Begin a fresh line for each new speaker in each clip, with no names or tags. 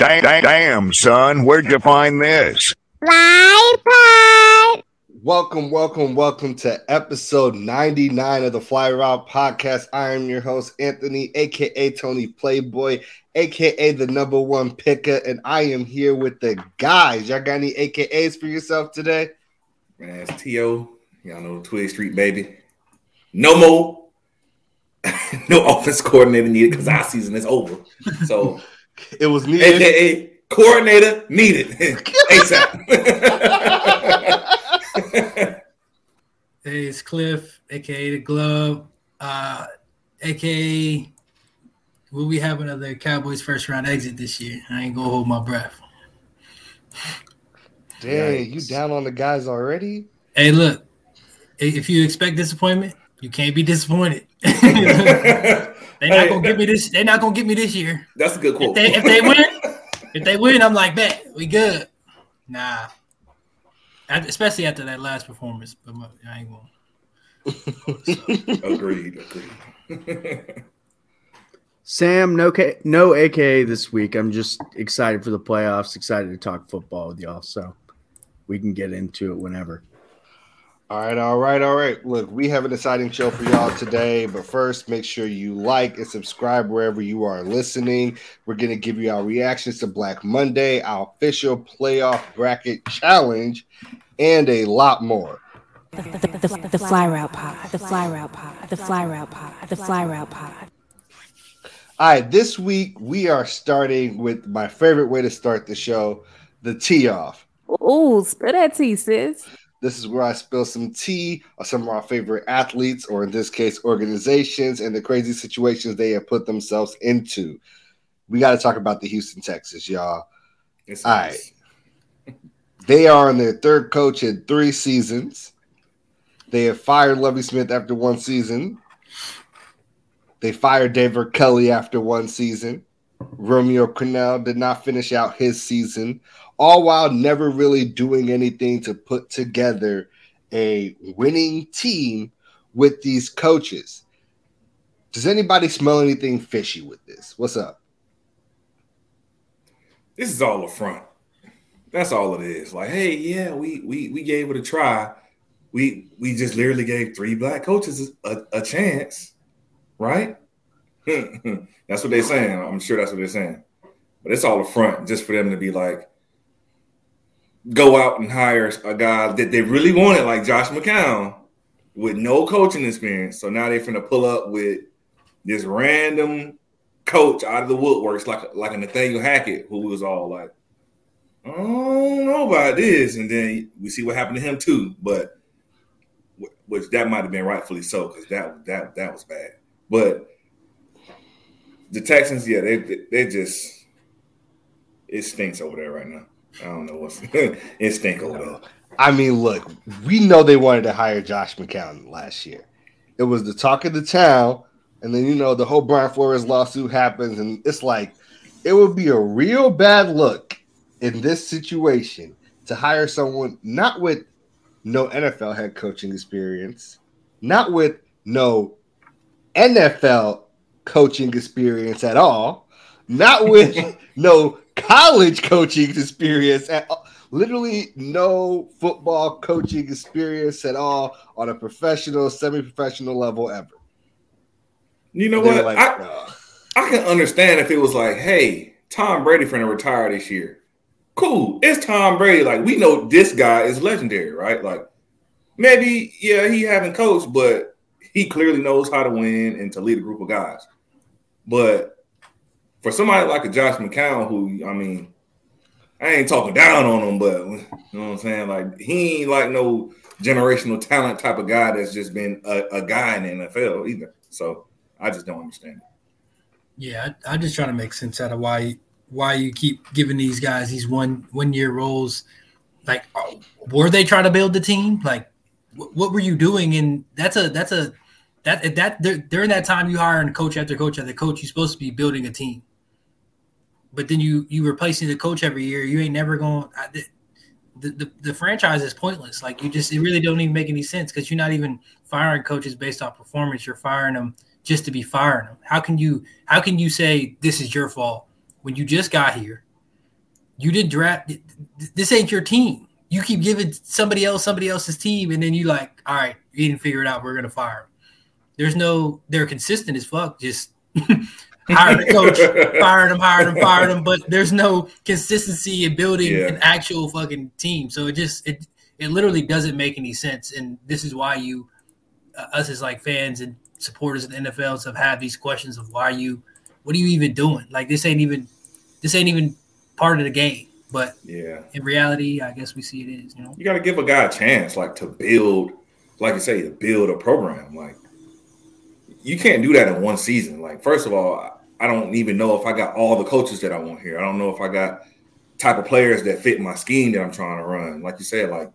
Damn, damn, son, where'd you find this?
Fly
Welcome, welcome, welcome to episode 99 of the Fly Route Podcast. I am your host, Anthony, aka Tony Playboy, aka the number one picker, and I am here with the guys. Y'all got any AKAs for yourself today?
Man, it's T.O. Y'all know Twig Street, baby. No more. no offense coordinator needed because our season is over. So,
It was needed.
AKA coordinator needed. ASAP.
Hey, it's Cliff, aka the Glove, uh, aka will we have another Cowboys first round exit this year? I ain't gonna hold my breath.
Dang, you down on the guys already?
Hey, look, if you expect disappointment, you can't be disappointed. they're not gonna get me this. They're not gonna get me this year.
That's a good
If
quote.
they, if they win, if they win, I'm like, bet we good. Nah, I- especially after that last performance. But my- I ain't going. To.
Agreed. Agreed.
Sam, no, K- no AKA this week. I'm just excited for the playoffs. Excited to talk football with y'all, so we can get into it whenever.
All right, all right, all right. Look, we have an exciting show for y'all today, but first, make sure you like and subscribe wherever you are listening. We're going to give you our reactions to Black Monday, our official playoff bracket challenge, and a lot more.
The, the, the, the Fly Route Pod. The Fly Route Pod. The Fly Route Pod. The Fly Route Pod.
All right, this week we are starting with my favorite way to start the show, the tee off.
Ooh, spill that tea, sis.
This is where I spill some tea on some of our favorite athletes, or in this case, organizations, and the crazy situations they have put themselves into. We got to talk about the Houston Texans, y'all.
It's
All right. They are on their third coach in three seasons. They have fired Lovie Smith after one season. They fired David Culley after one season. Romeo Crennel did not finish out his season, all while never really doing anything to put together a winning team with these coaches. Does anybody smell anything fishy with this? What's up?
This is all a front. That's all it is. Like, hey, yeah, we we we gave it a try. We we just literally gave three black coaches a, a chance, right? that's what they're saying. I'm sure that's what they're saying. But it's all a front just for them to be like, go out and hire a guy that they really wanted, like Josh McCown, with no coaching experience. So now they're finna pull up with this random coach out of the woodworks, like like a Nathaniel Hackett, who was all like, I don't know about this, and then we see what happened to him too. But which that might have been rightfully so because that that that was bad. But the Texans, yeah, they they just it stinks over there right now. I don't know what's it stink over there.
I mean, look, we know they wanted to hire Josh McCown last year. It was the talk of the town, and then you know the whole Brian Flores lawsuit happens, and it's like it would be a real bad look in this situation to hire someone not with no NFL head coaching experience, not with no NFL coaching experience at all, not with no college coaching experience at literally no football coaching experience at all on a professional, semi-professional level ever.
You know what?
like,
I,
"Uh,
I can understand if it was like, hey, Tom Brady finna retire this year. Cool. It's Tom Brady. Like, we know this guy is legendary, right? Like, maybe, yeah, he haven't coached, but he clearly knows how to win and to lead a group of guys. But for somebody like a Josh McCown, who, I mean, I ain't talking down on him, but you know what I'm saying? Like, he ain't like no generational talent type of guy that's just been a, a guy in the NFL either. So I just don't understand.
Yeah, I, I'm just trying to make sense out of why why you keep giving these guys these one one year roles. Like, oh, were they trying to build the team? Like, wh- what were you doing? And that's a that's a that that during that time you hiring coach after coach after coach, you're supposed to be building a team. But then you you replacing the coach every year. You ain't never going. The, the, the franchise is pointless. Like you just it really don't even make any sense because you're not even firing coaches based off performance. You're firing them just to be firing them. How can you how can you say this is your fault when you just got here? you did draft. This ain't your team. You keep giving somebody else somebody else's team, and then you like, all right, you didn't figure it out. We're gonna fire. There's no. They're consistent as fuck. Just hire the coach, fired him, hired him, fired him. But there's no consistency in building
Yeah.
an actual fucking team. So it just it it literally doesn't make any sense. And this is why you uh, us as like fans and supporters of the NFL stuff have these questions of why you what are you even doing? Like this ain't even this ain't even part of the game. But
Yeah.
in reality, I guess we see it is, you know.
You got to give a guy a chance, like to build, like you say, to build a program. Like you can't do that in one season. Like first of all, I don't even know if I got all the coaches that I want here. I don't know if I got type of players that fit my scheme that I'm trying to run. Like you said, like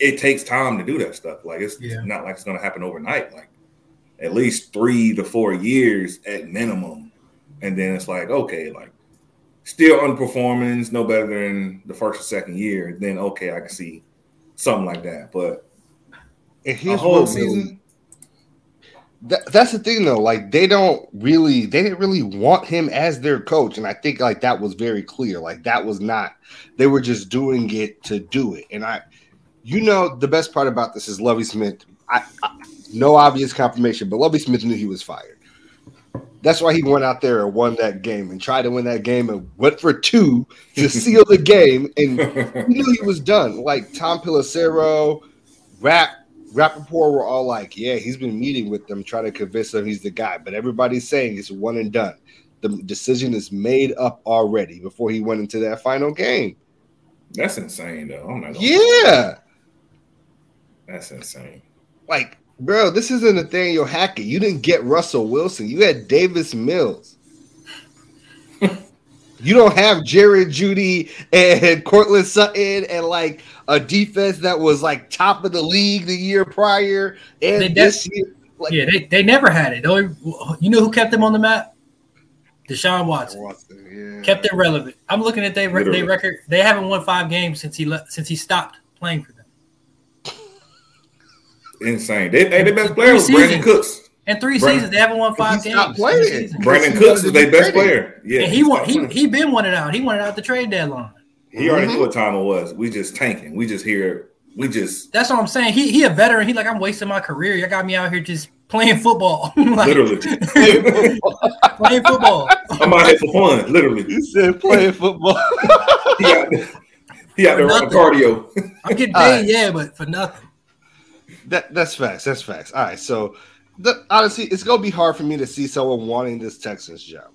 it takes time to do that stuff. Like it's
Yeah.
not like it's going to happen overnight. Like at least three to four years at minimum, and then it's like okay, like still underperforming, no better than the first or second year. Then okay, I can see something like that. But
And
a whole
what really-
season,
That, that's the thing though like they don't really they didn't really want him as their coach and i think like that was very clear like that was not they were just doing it to do it and i you know the best part about this is lovie smith I, I no obvious confirmation but lovie smith knew he was fired that's why he went out there and won that game and tried to win that game and went for two to seal the game and he knew he was done. Like Tom Pelissero, Rap, Rapoport were all like, yeah, he's been meeting with them, trying to convince them he's the guy. But everybody's saying it's one and done. The decision is made up already before he went into that final game.
that's insane though. I'm not.
Yeah.
that's insane.
Like, bro, this isn't Nathaniel Hackett. You didn't get Russell Wilson. You had Davis Mills. You don't have Jared Jeudy and Courtland Sutton and like a defense that was like top of the league the year prior and
They def-
this year. Like,
Yeah, they, they never had it. Only- You know who kept them on the map? Deshaun Watson.
yeah.
Kept it relevant. I'm looking at their their
Literally.
record. They haven't won five games since he left, since he stopped playing for them.
Insane. They, they, their best player was
Brandin.
Cooks.
In three
Brandin-
seasons, they haven't won five
he
games.
stopped
Three
playing. Brandin
Cooks
wanted
is their best player. Yeah,
And he won. He he been one it out. He wanted out the trade deadline.
He already
Mhm.
knew what time it was. We just tanking. We just here. We just
That's what I'm saying. He he a veteran. He like I'm wasting my career. Y'all got me out here just playing football. like,
literally.
playing football.
I'm out here for fun. Literally.
He said playing football.
He out there, he out there running cardio.
I'm getting paid,
right.
yeah, but for nothing.
That that's facts. That's facts. All right. So the, honestly, it's gonna be hard for me to see someone wanting this Texans job.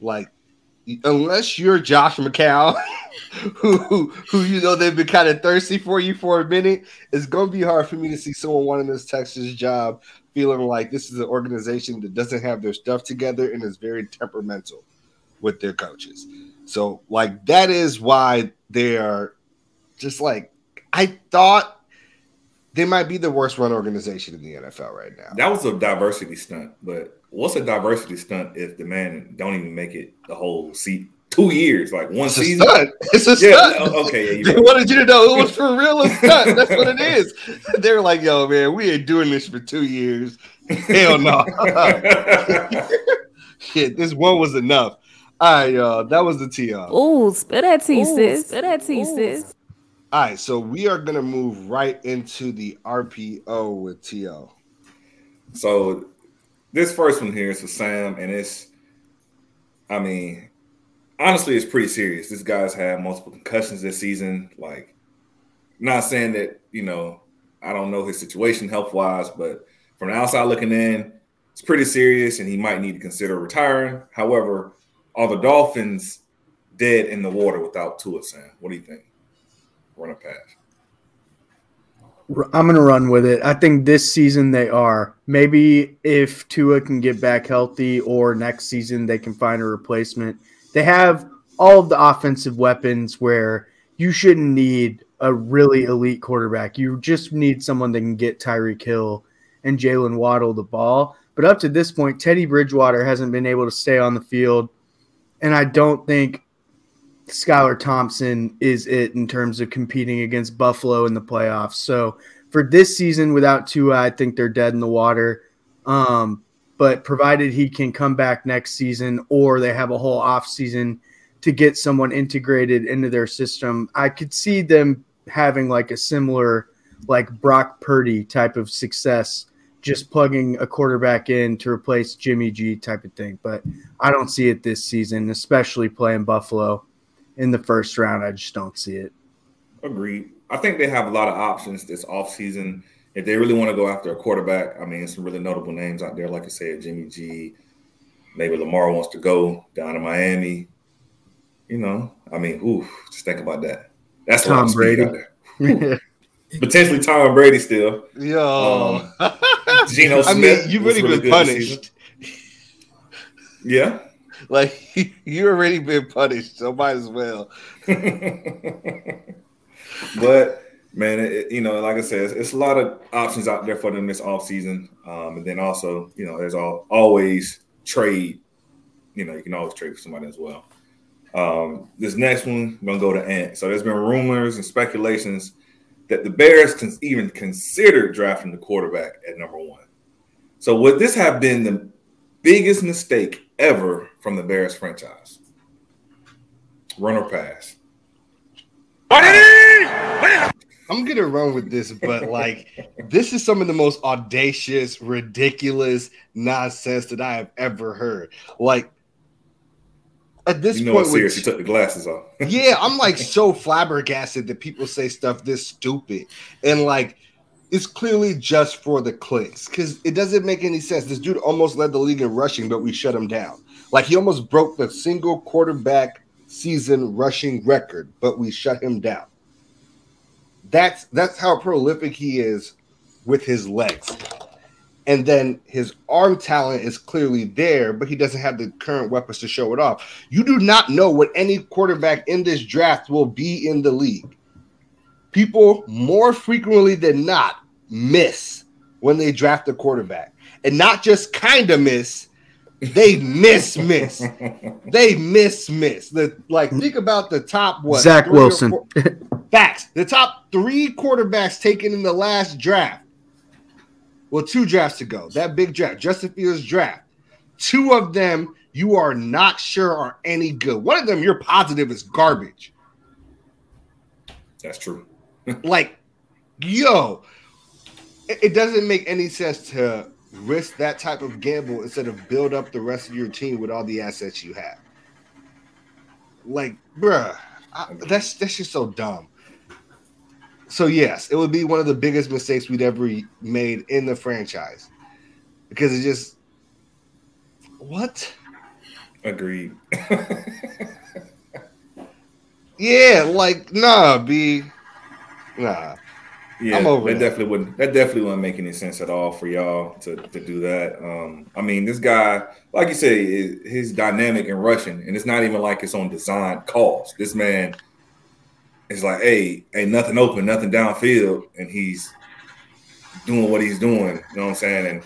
Like, unless you're Josh McCown, who, who who you know they've been kind of thirsty for you for a minute, it's gonna be hard for me to see someone wanting this Texans job, feeling like this is an organization that doesn't have their stuff together and is very temperamental with their coaches. So, like, that is why they are just like I thought they might be the worst run organization in the NFL right now.
That was a diversity stunt. But what's a diversity stunt if the man don't even make it the whole seat? Two years, like one
It's a
season.
stunt. It's a
Yeah.
stunt.
o- Okay. Yeah.
They
right.
wanted you to know it was for real a stunt. That's what it is. They were like, "Yo, man, we ain't doing this for two years. Hell no. Shit, this one was enough." All right, y'all. That was the tee off.
Ooh, spill that tea,
Ooh,
sis.
spill
Spill that tea, sis.
All right, so we are gonna move right into the RPO with To.
So this first one here is for Sam, and it's, I mean, honestly, it's pretty serious. This guy's had multiple concussions this season. Like, not saying that you know, I don't know his situation health wise, but from the outside looking in, it's pretty serious, and he might need to consider retiring. However, are the Dolphins dead in the water without Tua? Sam, what do you think? Run a pass.
I'm gonna run with it. I think this season they are. Maybe if Tua can get back healthy, or next season they can find a replacement. They have all of the offensive weapons where you shouldn't need a really elite quarterback. You just need someone that can get Tyreek Hill and Jalen Waddle the ball. But up to this point, Teddy Bridgewater hasn't been able to stay on the field, and I don't think Skylar Thompson is it in terms of competing against Buffalo in the playoffs. So for this season, without Tua, I think they're dead in the water. Um, but provided he can come back next season, or they have a whole off season to get someone integrated into their system. I could see them having like a similar like Brock Purdy type of success just plugging a quarterback in to replace Jimmy G type of thing. But I don't see it this season, especially playing Buffalo in the first round. I just don't see it.
Agreed. I think they have a lot of options this offseason. If they really want to go after a quarterback, I mean, some really notable names out there, like I said, Jimmy G. Maybe Lamar wants to go down to Miami. You know, I mean, ooh, just think about that. That's a lot
Tom
of
Brady.
out there. Potentially Tom Brady still.
Yo, um,
Geno
I
Smith.
mean, you've
was
already
really
been
good this season.
punished.
Yeah.
Like you already been punished, so might as well.
but man, it, you know, like I said, it's, it's a lot of options out there for them this offseason. Um, and then also, you know, there's all, always trade. You know, you can always trade for somebody as well. Um, this next one, I'm gonna go to Ant. So there's been rumors and speculations that the Bears can even consider drafting the quarterback at number one. So would this have been the biggest mistake ever from the Bears franchise? Run or pass?
I'm gonna run with this, but like this is some of the most audacious, ridiculous nonsense that I have ever heard. Like at this point,
You know,
point,
it's
with-
serious. He took the glasses off.
yeah, I'm like so flabbergasted that people say stuff this stupid and like it's clearly just for the clicks because it doesn't make any sense. This dude almost led the league in rushing, but we shut him down. Like he almost broke the single quarterback season rushing record, but we shut him down. That's that's how prolific he is with his legs. And then his arm talent is clearly there, but he doesn't have the current weapons to show it off. You do not know what any quarterback in this draft will be in the league. People more frequently than not miss when they draft a quarterback, and not just kind of miss, they miss miss. They miss miss. The like think about the top what
Zach Wilson.
four- Facts. The top three quarterbacks taken in the last draft. Well, two drafts ago, that big draft, Justin Fields draft. Two of them you are not sure are any good. One of them you're positive is garbage.
That's true.
Like, yo, it, it doesn't make any sense to risk that type of gamble instead of build up the rest of your team with all the assets you have. Like, bruh, I, that's that's just so dumb. So yes, it would be one of the biggest mistakes we'd ever made in the franchise because it just what?
Agreed.
Yeah, like nah, be nah.
Yeah,
I'm over
that
that.
definitely wouldn't. That definitely wouldn't make any sense at all for y'all to, to do that. Um, I mean, this guy, like you say, is, his dynamic and rushing, and it's not even like it's on design calls. This man is like, hey, ain't nothing open, nothing downfield, and he's doing what he's doing. You know what I'm saying? And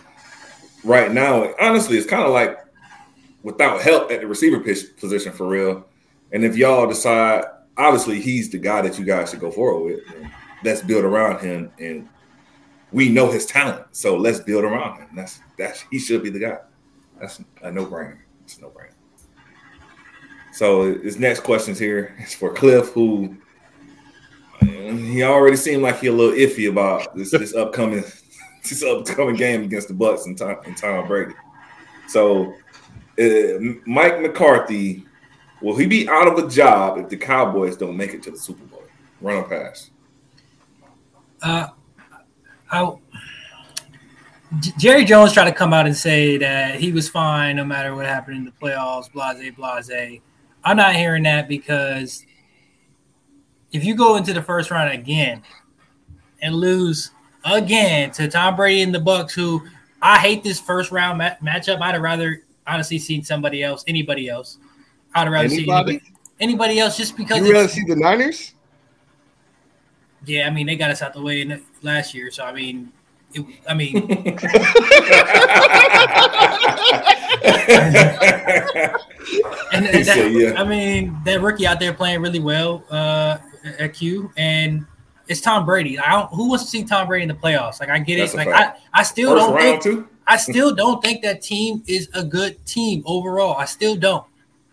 right now, honestly, it's kind of like without help at the receiver pitch position for real. And if y'all decide, obviously, he's the guy that you guys should go forward with. and let's build around him, and we know his talent, so let's build around him. That's that's he should be the guy. That's a no brainer. It's a no brainer. So his next questions here is for Cliff, who he already seemed like he a little iffy about this this upcoming this upcoming game against the Bucks and Tom, and Tom Brady. So uh, Mike McCarthy, will he be out of a job if the Cowboys don't make it to the Super Bowl? Run or pass?
Uh, I, Jerry Jones tried to come out and say that he was fine no matter what happened in the playoffs, blase, blase. I'm not hearing that because if you go into the first round again and lose again to Tom Brady and the Bucks, who I hate this first round ma- matchup. I'd have rather honestly seen somebody else, anybody else. I'd rather see
Anybody?
anybody, anybody else just because.
You rather see the Niners?
Yeah, I mean they got us out the way in the, last year, so I mean, it, I mean, and that,
yeah.
I mean that rookie out there playing really well uh, at Q, and it's Tom Brady. I don't, who wants to see Tom Brady in the playoffs? Like I get
That's
it. Like
fact.
I, I still
First
don't think
too.
I still don't think that team is a good team overall. I still don't.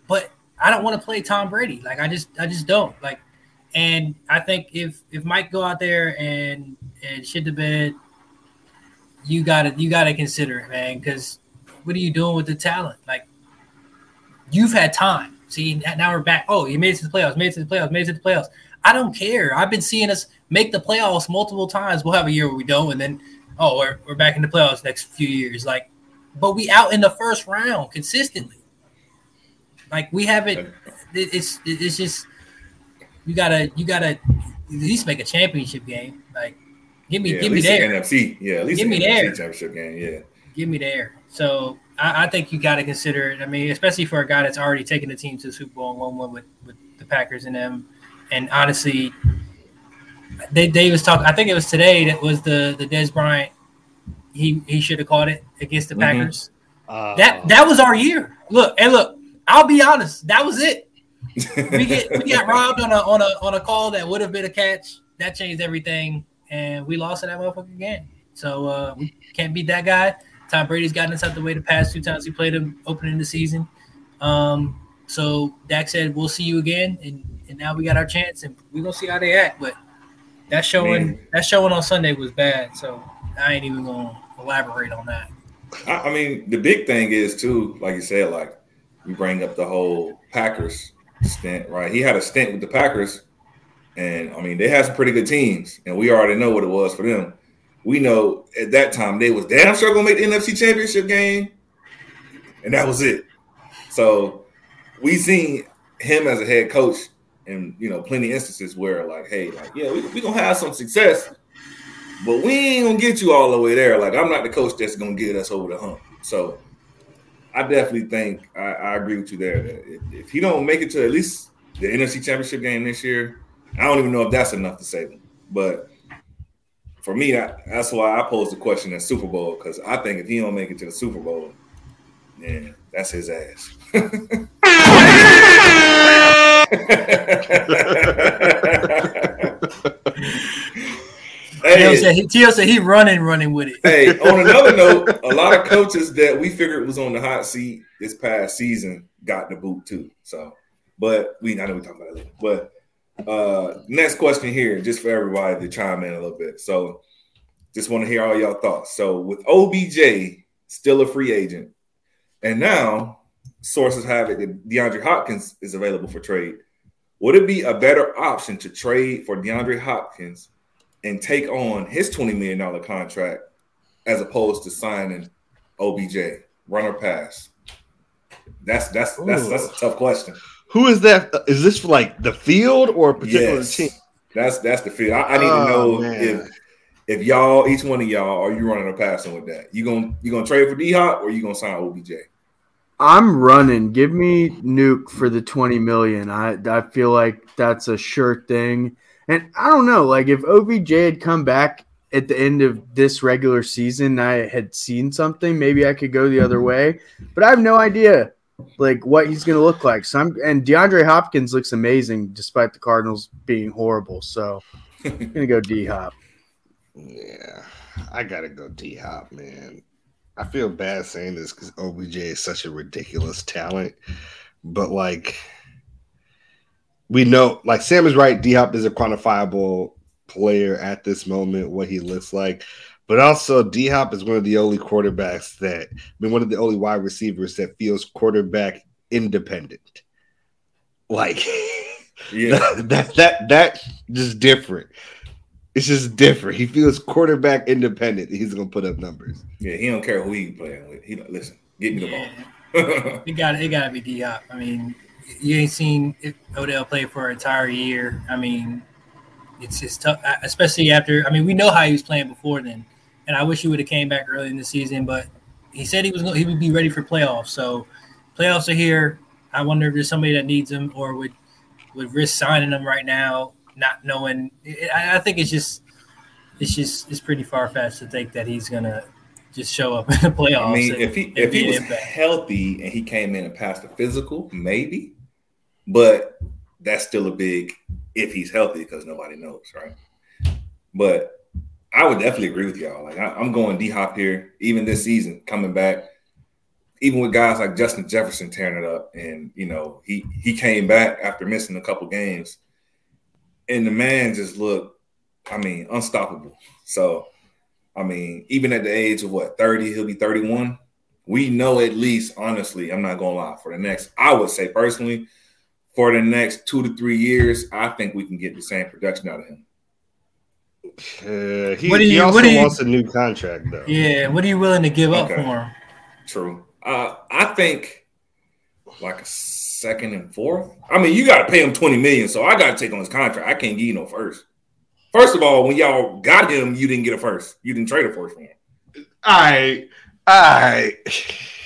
But I don't want to play Tom Brady. Like I just I just don't like. And I think if if Mike go out there and and shit the bed, you gotta you gotta consider it, man. Because what are you doing with the talent? Like you've had time. See now we're back. Oh, you made it to the playoffs. Made it to the playoffs. Made it to the playoffs. I don't care. I've been seeing us make the playoffs multiple times. We'll have a year where we don't, and then oh, we're, we're back in the playoffs next few years. Like, but we out in the first round consistently. Like we haven't. It's it's just you gotta you gotta at least make a championship game. Like, give me
Yeah,
give
at
me
least
there.
an NFC. Yeah, at least
Give
an
me
NFC
there.
championship game. Yeah.
give me there. So I, I think you got to consider it. I mean, especially for a guy that's already taken the team to the Super Bowl and won one with, with the Packers and them. And honestly, they they was talking. I think it was today that was the the Dez Bryant. He he should have caught it against the
Mhm.
Packers.
Uh,
That that was our year. Look and look. I'll be honest. That was it. We get we got robbed on a on a on a call that would have been a catch. That changed everything, and we lost to that motherfucker again. So uh, we can't beat that guy. Tom Brady's gotten us out the way the past two times we played him opening the season. Um, so Dak said, "We'll see you again," and, and now we got our chance, and we're gonna see how they act. But that showing
Man.
that showing on Sunday was bad, so I ain't even gonna elaborate on that.
I, I mean, the big thing is too, like you said, like we bring up the whole Packers stint, right? He had a stint with the Packers, and I mean they had some pretty good teams, and we already know what it was for them. We know at that time they was damn sure gonna make the NFC Championship game, and that was it. So we seen him as a head coach, and you know, plenty instances where like, hey, like yeah, we we gonna have some success, but we ain't gonna get you all the way there. Like I'm not the coach that's gonna get us over the hump. So I definitely think I, I agree with you there. If, if he don't make it to at least the NFC Championship game this year, I don't even know if that's enough to save him. But for me, that, that's why I posed the question at Super Bowl because I think if he don't make it to the Super Bowl, yeah, that's his ass.
T.O.
hey,
said he, T.O. said he running, running with it.
hey, on another note, a lot of coaches that we figured was on the hot seat this past season got the boot too. So, but we I know we talk about it later. But uh next question here, just for everybody to chime in a little bit. So just want to hear all y'all thoughts. So with OBJ still a free agent, and now sources have it that DeAndre Hopkins is available for trade. Would it be a better option to trade for DeAndre Hopkins and take on his $20 million contract as opposed to signing OBJ, runner pass? That's that's that's that's a tough question.
Who is that? Is this for like the field or a particular
Yes,
team?
that's that's the field. I, I need
Oh,
to know
man.
if if y'all, each one of y'all, are you running or passing with that? You gonna you gonna trade for D Hop or you gonna sign OBJ?
I'm running. Give me Nuke for the 20 million. I I feel like that's a sure thing. And I don't know, like if OBJ had come back at the end of this regular season, I had seen something, maybe I could go the other way. But I have no idea like what he's gonna look like. So I'm and DeAndre Hopkins looks amazing despite the Cardinals being horrible. So I'm gonna go D Hop.
Yeah, I gotta go D Hop, man. I feel bad saying this because OBJ is such a ridiculous talent, but like we know, like Sam is right. D Hop is a quantifiable player at this moment. What he looks like, but also D Hop is one of the only quarterbacks that, I mean, one of the only wide receivers that feels quarterback independent. Like,
Yeah,
that, that that that's just different. It's just different. He feels quarterback independent. He's gonna put up numbers.
yeah. He don't care who he playing with. He like, listen, get me the
Yeah.
ball.
It got it got to be D Hop. I mean, you ain't seen Odell play for an entire year. I mean, it's just tough, especially after. I mean, we know how he was playing before then, and I wish he would have came back early in the season. But he said he was he would be ready for playoffs. So playoffs are here. I wonder if there's somebody that needs him or would would risk signing him right now, not knowing. I, I think it's just it's just it's pretty far fetched to think that he's gonna just show up in the playoffs.
I mean, if he if he was
impact.
healthy and he came in and passed the physical, maybe. But that's still a big if he's healthy because nobody knows, right? But I would definitely agree with y'all. Like I, I'm going D Hop here, even this season coming back. even with guys like Justin Jefferson tearing it up, and you know he he came back after missing a couple games, and the man just looked, I mean, unstoppable. So, I mean, even at the age of what thirty, he'll be thirty one. We know at least, honestly, I'm not gonna lie. For the next, I would say personally, for the next two to three years, I think we can get the same production out of him.
Uh, he,
What do
he also
what do you-
wants a new contract though.
Yeah, what are you willing to give up for him?
True. Uh, I think like a second and fourth. I mean, you got to pay him twenty million, so I got to take on his contract. I can't give you no first. First of all, when y'all got him, you didn't get a first. You didn't trade a first for him.
I, I.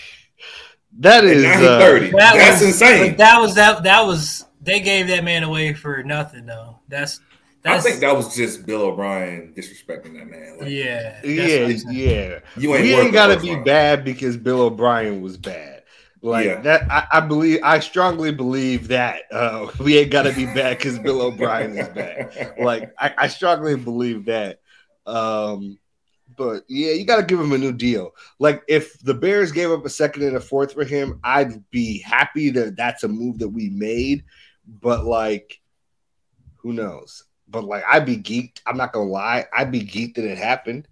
That
And
is
now he's
uh.
That
That's
was,
insane.
That was that. That was they gave that man away for nothing though. That's
I think that was just Bill O'Brien disrespecting that man. Like,
yeah.
Yeah, yeah.
you ain't.
we ain't got to be
round.
bad because Bill O'Brien was bad. Like
Yeah.
that, I, I believe. I strongly believe that uh, we ain't got to be bad because Bill O'Brien is bad. Like I, I strongly believe that. Um, but yeah, you got to give him a new deal. Like if the Bears gave up a second and a fourth for him, I'd be happy that that's a move that we made. But like, who knows? But like, I'd be geeked. I'm not gonna lie. I'd be geeked that it happened.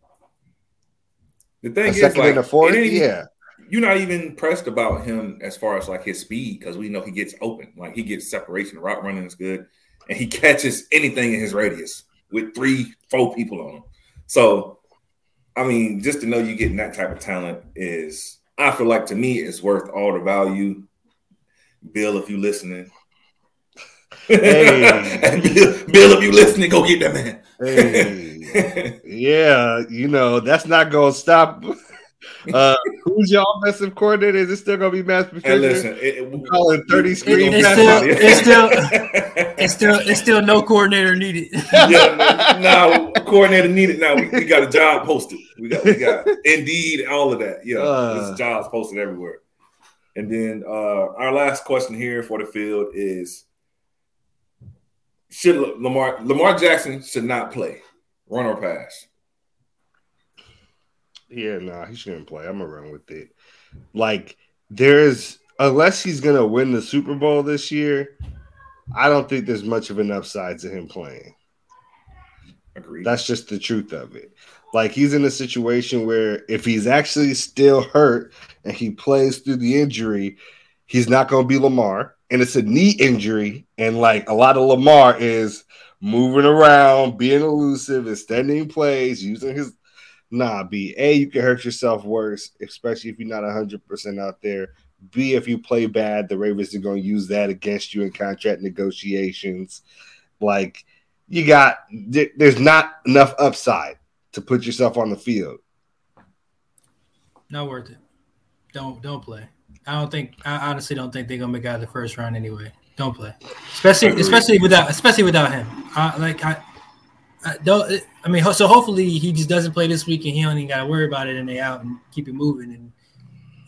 the
A
thing is,
second
like,
and a fourth,
even-
yeah.
you're not even pressed about him as far as like his speed because we know he gets open, like he gets separation. Route running is good, and he catches anything in his radius with three, four people on him. So, I mean, just to know you getting that type of talent is, I feel like to me, it's worth all the value. Bill, if you listening,
Hey.
and Bill, Bill, if you listening, go get that man.
Hey. yeah, you know that's not gonna stop. Uh, who's your offensive coordinator? Is it still gonna be Matt Patricia?
and listen, it, it,
We call it thirty
It-
screen
it's still- it's still- It's still it's still no coordinator needed.
yeah, now coordinator needed. Now we, we got a job posted. We got we got indeed all of that. Yeah,
Uh.
this jobs posted everywhere. And then uh our last question here for the field is: Should Lamar Lamar Jackson should not play, run or pass?
Yeah, nah, he shouldn't play. I'm gonna run with it. Like, there's unless he's gonna win the Super Bowl this year, I don't think there's much of an upside to him playing.
Agreed.
That's just the truth of it. Like he's in a situation where if he's actually still hurt and he plays through the injury, he's not going to be Lamar. And it's a knee injury. And like a lot of Lamar is moving around, being elusive, extending plays, using his nah. B a you can hurt yourself worse, especially if you're not 100 percent out there. B if you play bad, the Ravens are going to use that against you in contract negotiations. Like you got there's not enough upside to put yourself on the field.
Not worth it. Don't don't play. I don't think. I honestly don't think they're gonna make out of the first round anyway. Don't play, especially especially without especially without him. I, like I, I don't. I mean, so hopefully he just doesn't play this week and he don't even got to worry about it and they out and keep it moving and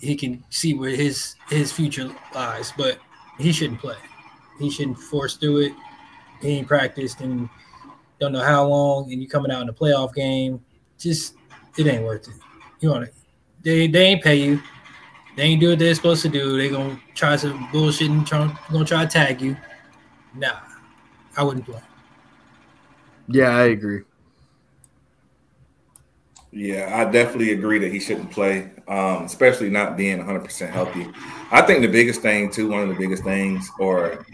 he can see where his his future lies. But he shouldn't play. He shouldn't force through it. He ain't practiced and don't know how long. And you coming out in a playoff game, just it ain't worth it. You want to they they ain't pay you. They ain't do what they're supposed to do. They gonna try some bullshit and try, gonna try to tag you. Nah, I wouldn't play.
Yeah, I agree.
Yeah, I definitely agree that he shouldn't play, um, especially not being 100% healthy. I think the biggest thing, too, one of the biggest things, or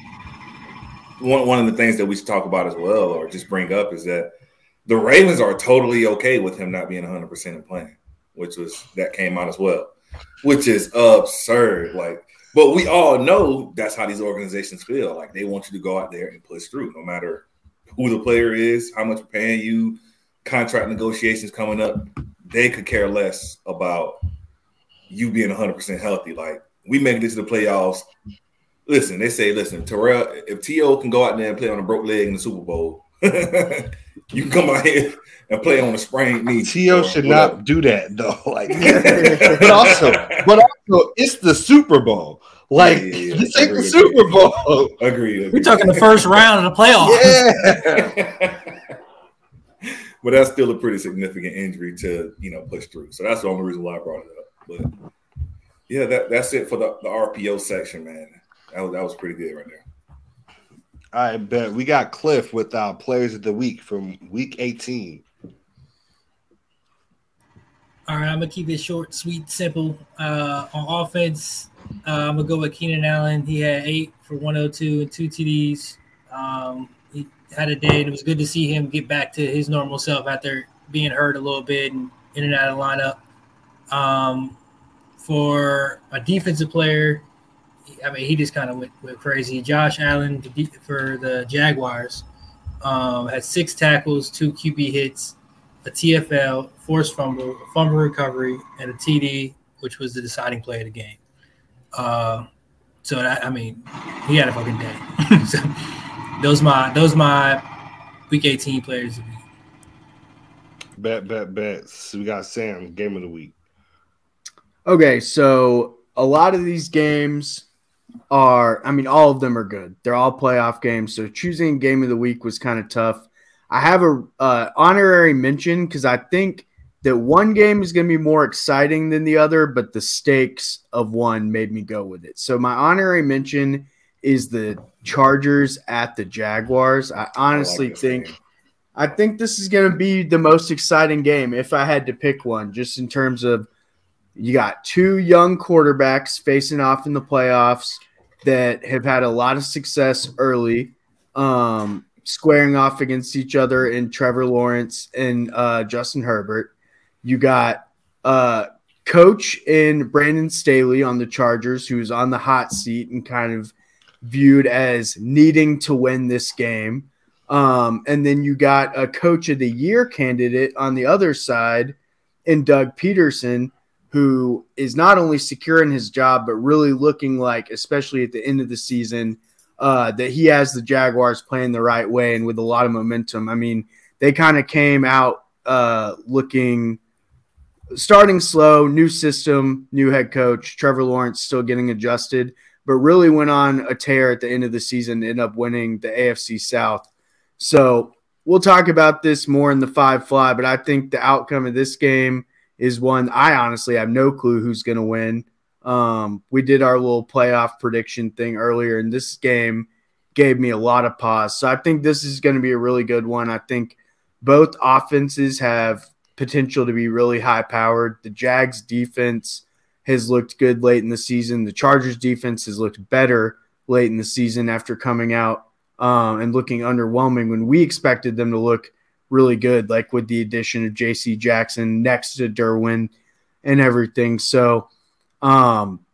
one, one of the things that we should talk about as well, or just bring up, is that the Ravens are totally okay with him not being 100% and playing, which was that came out as well, which is absurd. Like, but we all know that's how these organizations feel. Like, they want you to go out there and push through, no matter who the player is, how much we're paying you, contract negotiations coming up, they could care less about you being 100% healthy. Like, we make it to the playoffs. Listen, they say, listen, Terrell, if T.O. can go out there and play on a broke leg in the Super Bowl, you can come out here and play on a sprained knee.
T.O. should
whatever.
not do that though. Like, but also, but also, it's the Super Bowl. Like,
Yeah, yeah, yeah.
this ain't the Super Bowl.
Agreed.
We're talking the first round of the playoffs.
Yeah.
But that's still a pretty significant injury to you know push through. So that's the only reason why I brought it up. But yeah, that, that's it for the, the RPO section, man. That was, that was pretty good right there.
I bet we got Cliff with our players of the week from week 18.
All right, I'm gonna keep it short, sweet, simple. Uh, on offense, uh, I'm gonna go with Keenan Allen. He had eight for 102 and two TDs. Um, he had a day, and it was good to see him get back to his normal self after being hurt a little bit and in and out of lineup. Um, for a defensive player, I mean, he just kind of went, went crazy. Josh Allen for the Jaguars um, had six tackles, two QB hits, a TFL, forced fumble, a fumble recovery, and a TD, which was the deciding play of the game. Uh, so that, I mean, he had a fucking day. so those my those my week 18 players. of the week.
Bet, bet, bet. So we got Sam, game of the week.
Okay, so a lot of these games are, I mean, all of them are good. They're all playoff games. So choosing game of the week was kind of tough. I have a uh, honorary mention because I think that one game is going to be more exciting than the other, but the stakes of one made me go with it. So my honorary mention is the Chargers at the Jaguars. I honestly
I like
think.
game.
I think this is going to be the most exciting game if I had to pick one, just in terms of you got two young quarterbacks facing off in the playoffs that have had a lot of success early, um, squaring off against each other in Trevor Lawrence and uh, Justin Herbert. You got uh, coach in Brandon Staley on the Chargers, who's on the hot seat and kind of viewed as needing to win this game. Um, and then you got a coach of the year candidate on the other side in Doug Pederson, who is not only secure in his job, but really looking like, especially at the end of the season, uh, that he has the Jaguars playing the right way and with a lot of momentum. I mean, they kind of came out uh, looking starting slow, new system, new head coach. Trevor Lawrence still getting adjusted, but really went on a tear at the end of the season, ended up winning the AFC South. So we'll talk about this more in the five fly, but I think the outcome of this game is one I honestly have no clue who's going to win. Um, we did our little playoff prediction thing earlier, and this game gave me a lot of pause. So I think this is going to be a really good one. I think both offenses have potential to be really high powered. The Jags defense has looked good late in the season. The Chargers defense has looked better late in the season after coming out um, and looking underwhelming when we expected them to look really good, like with the addition of J.C. Jackson next to Derwin and everything. So um,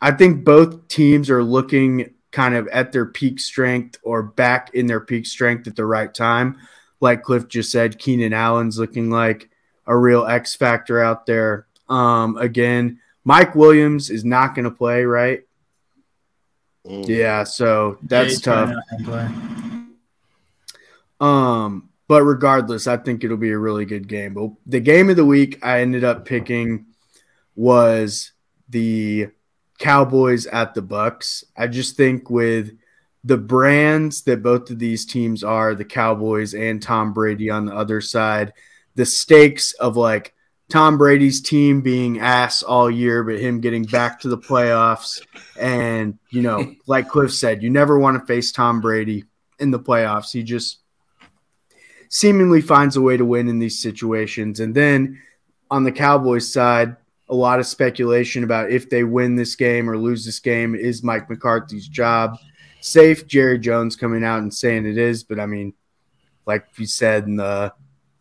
I think both teams are looking kind of at their peak strength or back in their peak strength at the right time. Like Cliff just said, Keenan Allen's looking like a real X factor out there. Um, again, Mike Williams is not going to play, right?
Mm.
Yeah, so that's
He's
tough.
trying out and play.
Um, but regardless, I think it'll be a really good game. But the game of the week I ended up picking was the Cowboys at the Bucks. I just think with the brands that both of these teams are, the Cowboys and Tom Brady on the other side, the stakes of like Tom Brady's team being ass all year, but him getting back to the playoffs. And, you know, like Cliff said, you never want to face Tom Brady in the playoffs. He just seemingly finds a way to win in these situations. And then on the Cowboys side, a lot of speculation about if they win this game or lose this game. Is Mike McCarthy's job safe? Jerry Jones coming out and saying it is, but I mean, like you said in the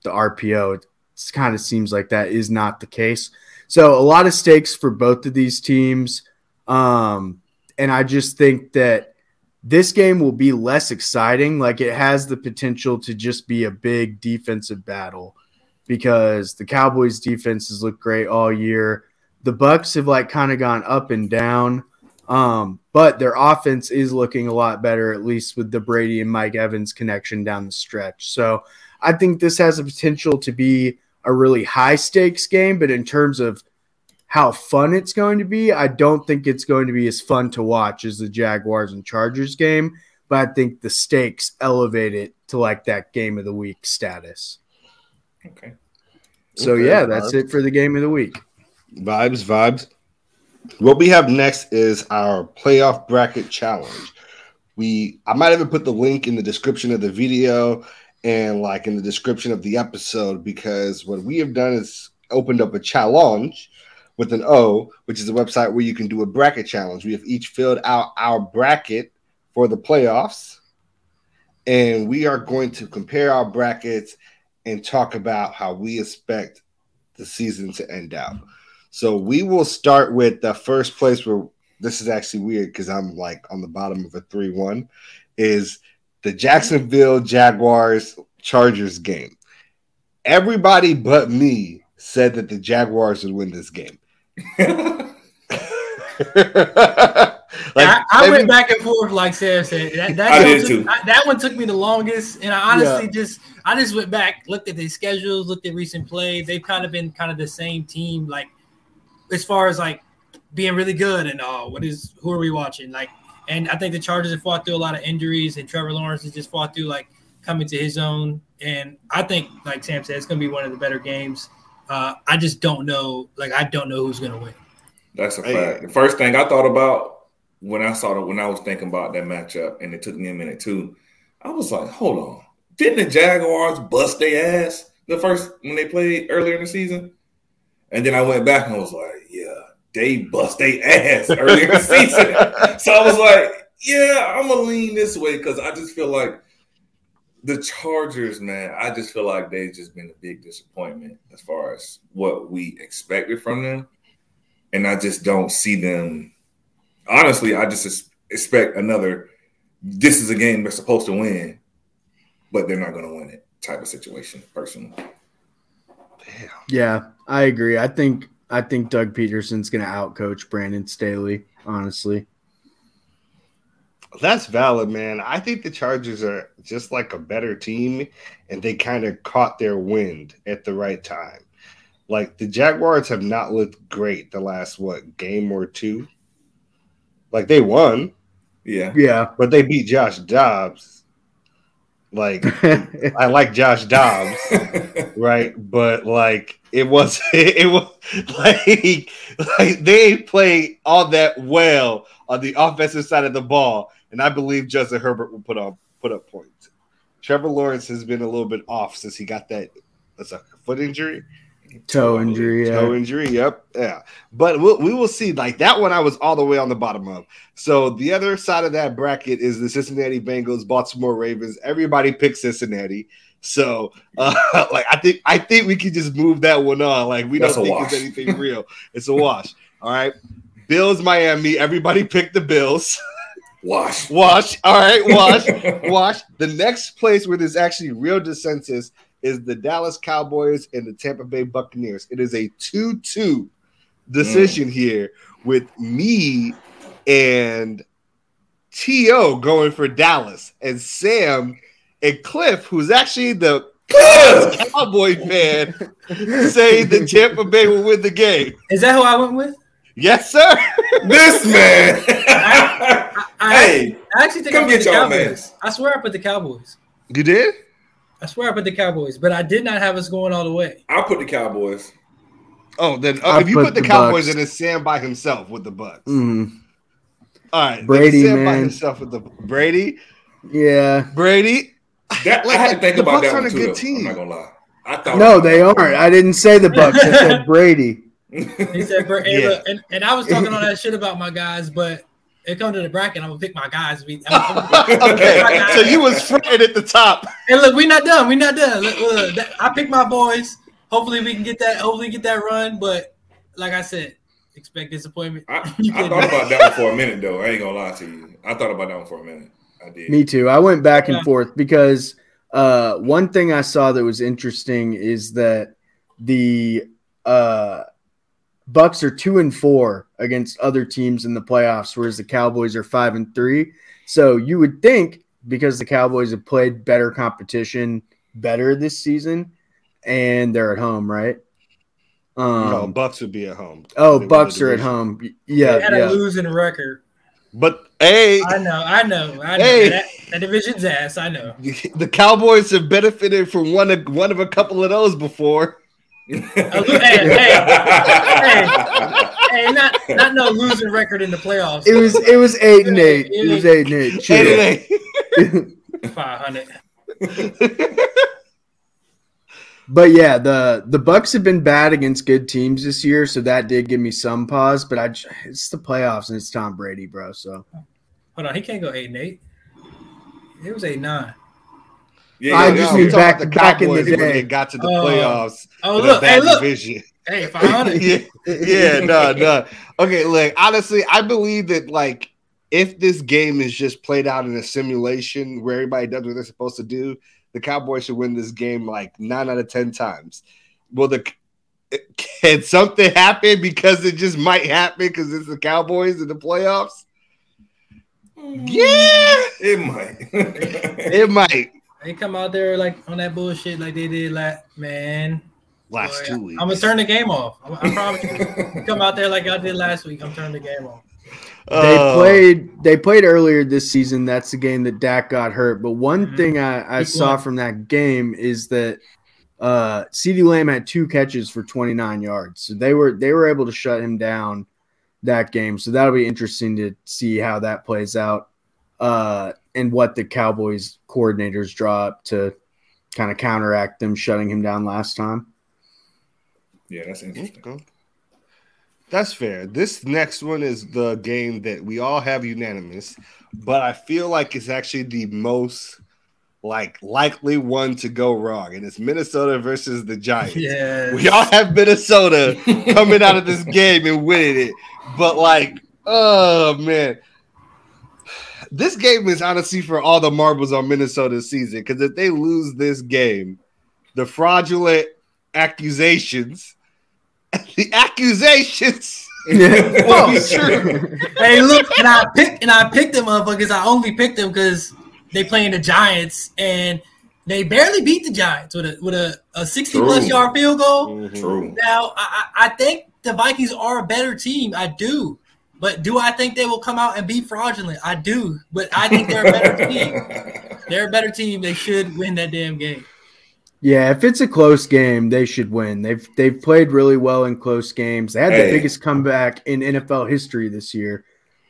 the RPO, kind of seems like that is not the case. So a lot of stakes for both of these teams, um, and I just think that this game will be less exciting. Like it has the potential to just be a big defensive battle because the Cowboys defenses look great all year. The Bucks have like kind of gone up and down. Um, but their offense is looking a lot better, at least with the Brady and Mike Evans connection down the stretch. So I think this has a potential to be a really high stakes game, but in terms of how fun it's going to be, I don't think it's going to be as fun to watch as the Jaguars and Chargers game. But I think the stakes elevate it to like that game of the week status.
Okay.
So
Okay,
yeah, that's
vibes.
it for the game of the week.
Vibes, vibes. What we have next is our playoff bracket challenge. We I might even put the link in the description of the video and like in the description of the episode because what we have done is opened up a challenge with an O, which is a website where you can do a bracket challenge. We have each filled out our bracket for the playoffs, and we are going to compare our brackets and talk about how we expect the season to end out. So we will start with the first place where this is actually weird because I'm like on the bottom of a 3 1 is the Jacksonville Jaguars Chargers game. Everybody but me said that the Jaguars would win this game. like,
I, I
every-
went back and forth, like Sam said. That, that,
I
one
did
took,
too.
I- that one took me the longest, and I honestly
Yeah.
just I just went back, looked at their schedules, looked at recent play. They've kind of been kind of the same team, like as far as like being really good and oh, what is who are we watching? Like, and I think the Chargers have fought through a lot of injuries, and Trevor Lawrence has just fought through like coming to his own. And I think, like Sam said, it's going to be one of the better games. Uh, I just don't know, like I don't know who's going to win.
That's a
Hey.
fact. The first thing I thought about when I saw the when I was thinking about that matchup, and it took me a minute too, I was like, hold on. Didn't the Jaguars bust their ass the first when they played earlier in the season? And then I went back and I was like, yeah, they bust their ass earlier in the season. So I was like, yeah, I'm gonna lean this way because I just feel like the Chargers, man, I just feel like they've just been a big disappointment as far as what we expected from them. And I just don't see them. Honestly, I just expect another. This is a game they're supposed to win, but they're not going to win it type of situation. Personally,
Damn.
Yeah, I agree. I think I think Doug Pederson's going to outcoach Brandon Staley. Honestly,
That's valid, man. I think the Chargers are just like a better team, and they kind of caught their wind at the right time. Like the Jaguars have not looked great the last what game or two. Like they won,
yeah.
yeah.
but they beat Josh Dobbs. Like I like Josh Dobbs, right? But like it was, it was like like they played all that well on the offensive side of the ball, and I believe Justin Herbert will put on put up points. Trevor Lawrence has been a little bit off since he got that. That's a foot injury,
Toe injury.
toe
Yeah.
injury. Yep, yeah. But we'll, we will see. Like that one, I was all the way on the bottom of. So the other side of that bracket is the Cincinnati Bengals, Baltimore Ravens. Everybody picks Cincinnati. So, uh, like I think I think we can just move that one on. Like we
That's
don't think
wash.
it's anything real. It's a wash. All right. Bills, Miami. Everybody picked the Bills.
Wash.
Wash. All right. Wash. Wash. The next place where there's actually real dissensus is the Dallas Cowboys and the Tampa Bay Buccaneers. It is a 2 2 decision here with me and T.O. going for Dallas and Sam and Cliff, who's actually the Cowboy fan, saying that Tampa Bay will win the game.
Is that who I went with?
Yes, sir.
this man.
I, I,
hey,
I actually think
come
I put
get
the Cowboys.
mans.
I swear I put the Cowboys.
You did?
I swear I put the Cowboys, but I did not have us going all the way.
I'll put the Cowboys.
Oh, then oh, if you
put
put the,
the
Cowboys,
Bucks.
then it's Sam by himself with the Bucks.
Mm,
All right,
Brady,
it's Sam by himself with the Brady.
yeah.
Brady.
That
Like,
I had to think
the
about
Bucks
that
aren't a good
though.
team.
I'm not gonna lie. I thought
No, they aren't. I didn't say the Bucks. I said Brady.
He said, "Bro, and,
Yeah.
look, and, and I was talking all that shit about my guys, but it comes to the bracket. I'm gonna pick my guys. We, I'm, I'm-
Okay, so you was fretting at the top.
and look, we're not done. We're not done. Look, look, that- I picked my boys. Hopefully, we can get that. Hopefully, get that run. But like I said, expect disappointment.
I, I thought about that one for a minute though. I ain't gonna lie to you. I thought about that one for a minute. I did.
Me too. I went back and
Yeah.
forth because uh, one thing I saw that was interesting is that the uh, Bucks are two and four against other teams in the playoffs, whereas the Cowboys are five and three. So you would think because the Cowboys have played better competition better this season, and they're at home, right? Um,
no, Bucks would be at home.
oh,
They
Bucks are at
division.
home.
They
Yeah,
had a losing record.
But hey,
I know. I know. I know.
Hey.
That, that division's ass. I know.
the Cowboys have benefited from one of one of a couple of those before.
Hey, hey, hey. hey, not not no losing record in the playoffs.
It was it was eight and eight. It was eight and eight. Chill.
Anyway,
five hundred.
But yeah, the the Bucks have been bad against good teams this year, so that did give me some pause. But I, j- it's the playoffs and it's Tom Brady, bro. So
Hold on, he can't go eight and eight. It was eight nine.
Yeah,
I
yeah,
just
yeah.
mean back- back in the
when they got to the
Oh.
playoffs.
Oh
in a
look, hey look,
division.
hey five hundred.
yeah, yeah, no, no. Okay, look, honestly, I believe that like if this game is just played out in a simulation where everybody does what they're supposed to do, the Cowboys should win this game like nine out of ten times. Well, the can something happen because it just might happen because it's the Cowboys in the playoffs? Mm. Yeah,
It might.
it might.
They come out there like on that bullshit like they did last man.
Last two weeks.
I'm gonna turn the game off. I, I promise you. come out there like I did last week. I'm turning the game off.
they
Oh.
played they played earlier this season. That's the game that Dak got hurt. But one
Mhm.
thing I, I saw
one.
from that game is that uh CeeDee Lamb had two catches for 29 yards. So they were they were able to shut him down that game. So that'll be interesting to see how that plays out. Uh and what the Cowboys coordinators draw up to kind of counteract them shutting him down last time.
yeah, that's interesting.
Okay. That's fair. This next one is the game that we all have unanimous, but I feel like it's actually the most like likely one to go wrong, and it's Minnesota versus the Giants.
Yeah.
We all have Minnesota coming out of this game and winning it, but like, oh man, this game is honestly for all the marbles on Minnesota's season because if they lose this game, the fraudulent accusations, the accusations will be true.
hey, look, and I picked and I picked them up because I only picked them because they playing the Giants and they barely beat the Giants with a with a, a 60 plus
True.
yard field goal.
Mm-hmm.
True.
Now, I, I I think the Vikings are a better team. I do. But do I think they will come out and be fraudulent? I do. But I think they're a better team. They're a better team. They should win that damn game.
Yeah, if it's a close game, they should win. They've they've played really well in close games. They had
Hey.
the biggest comeback in NFL history this year.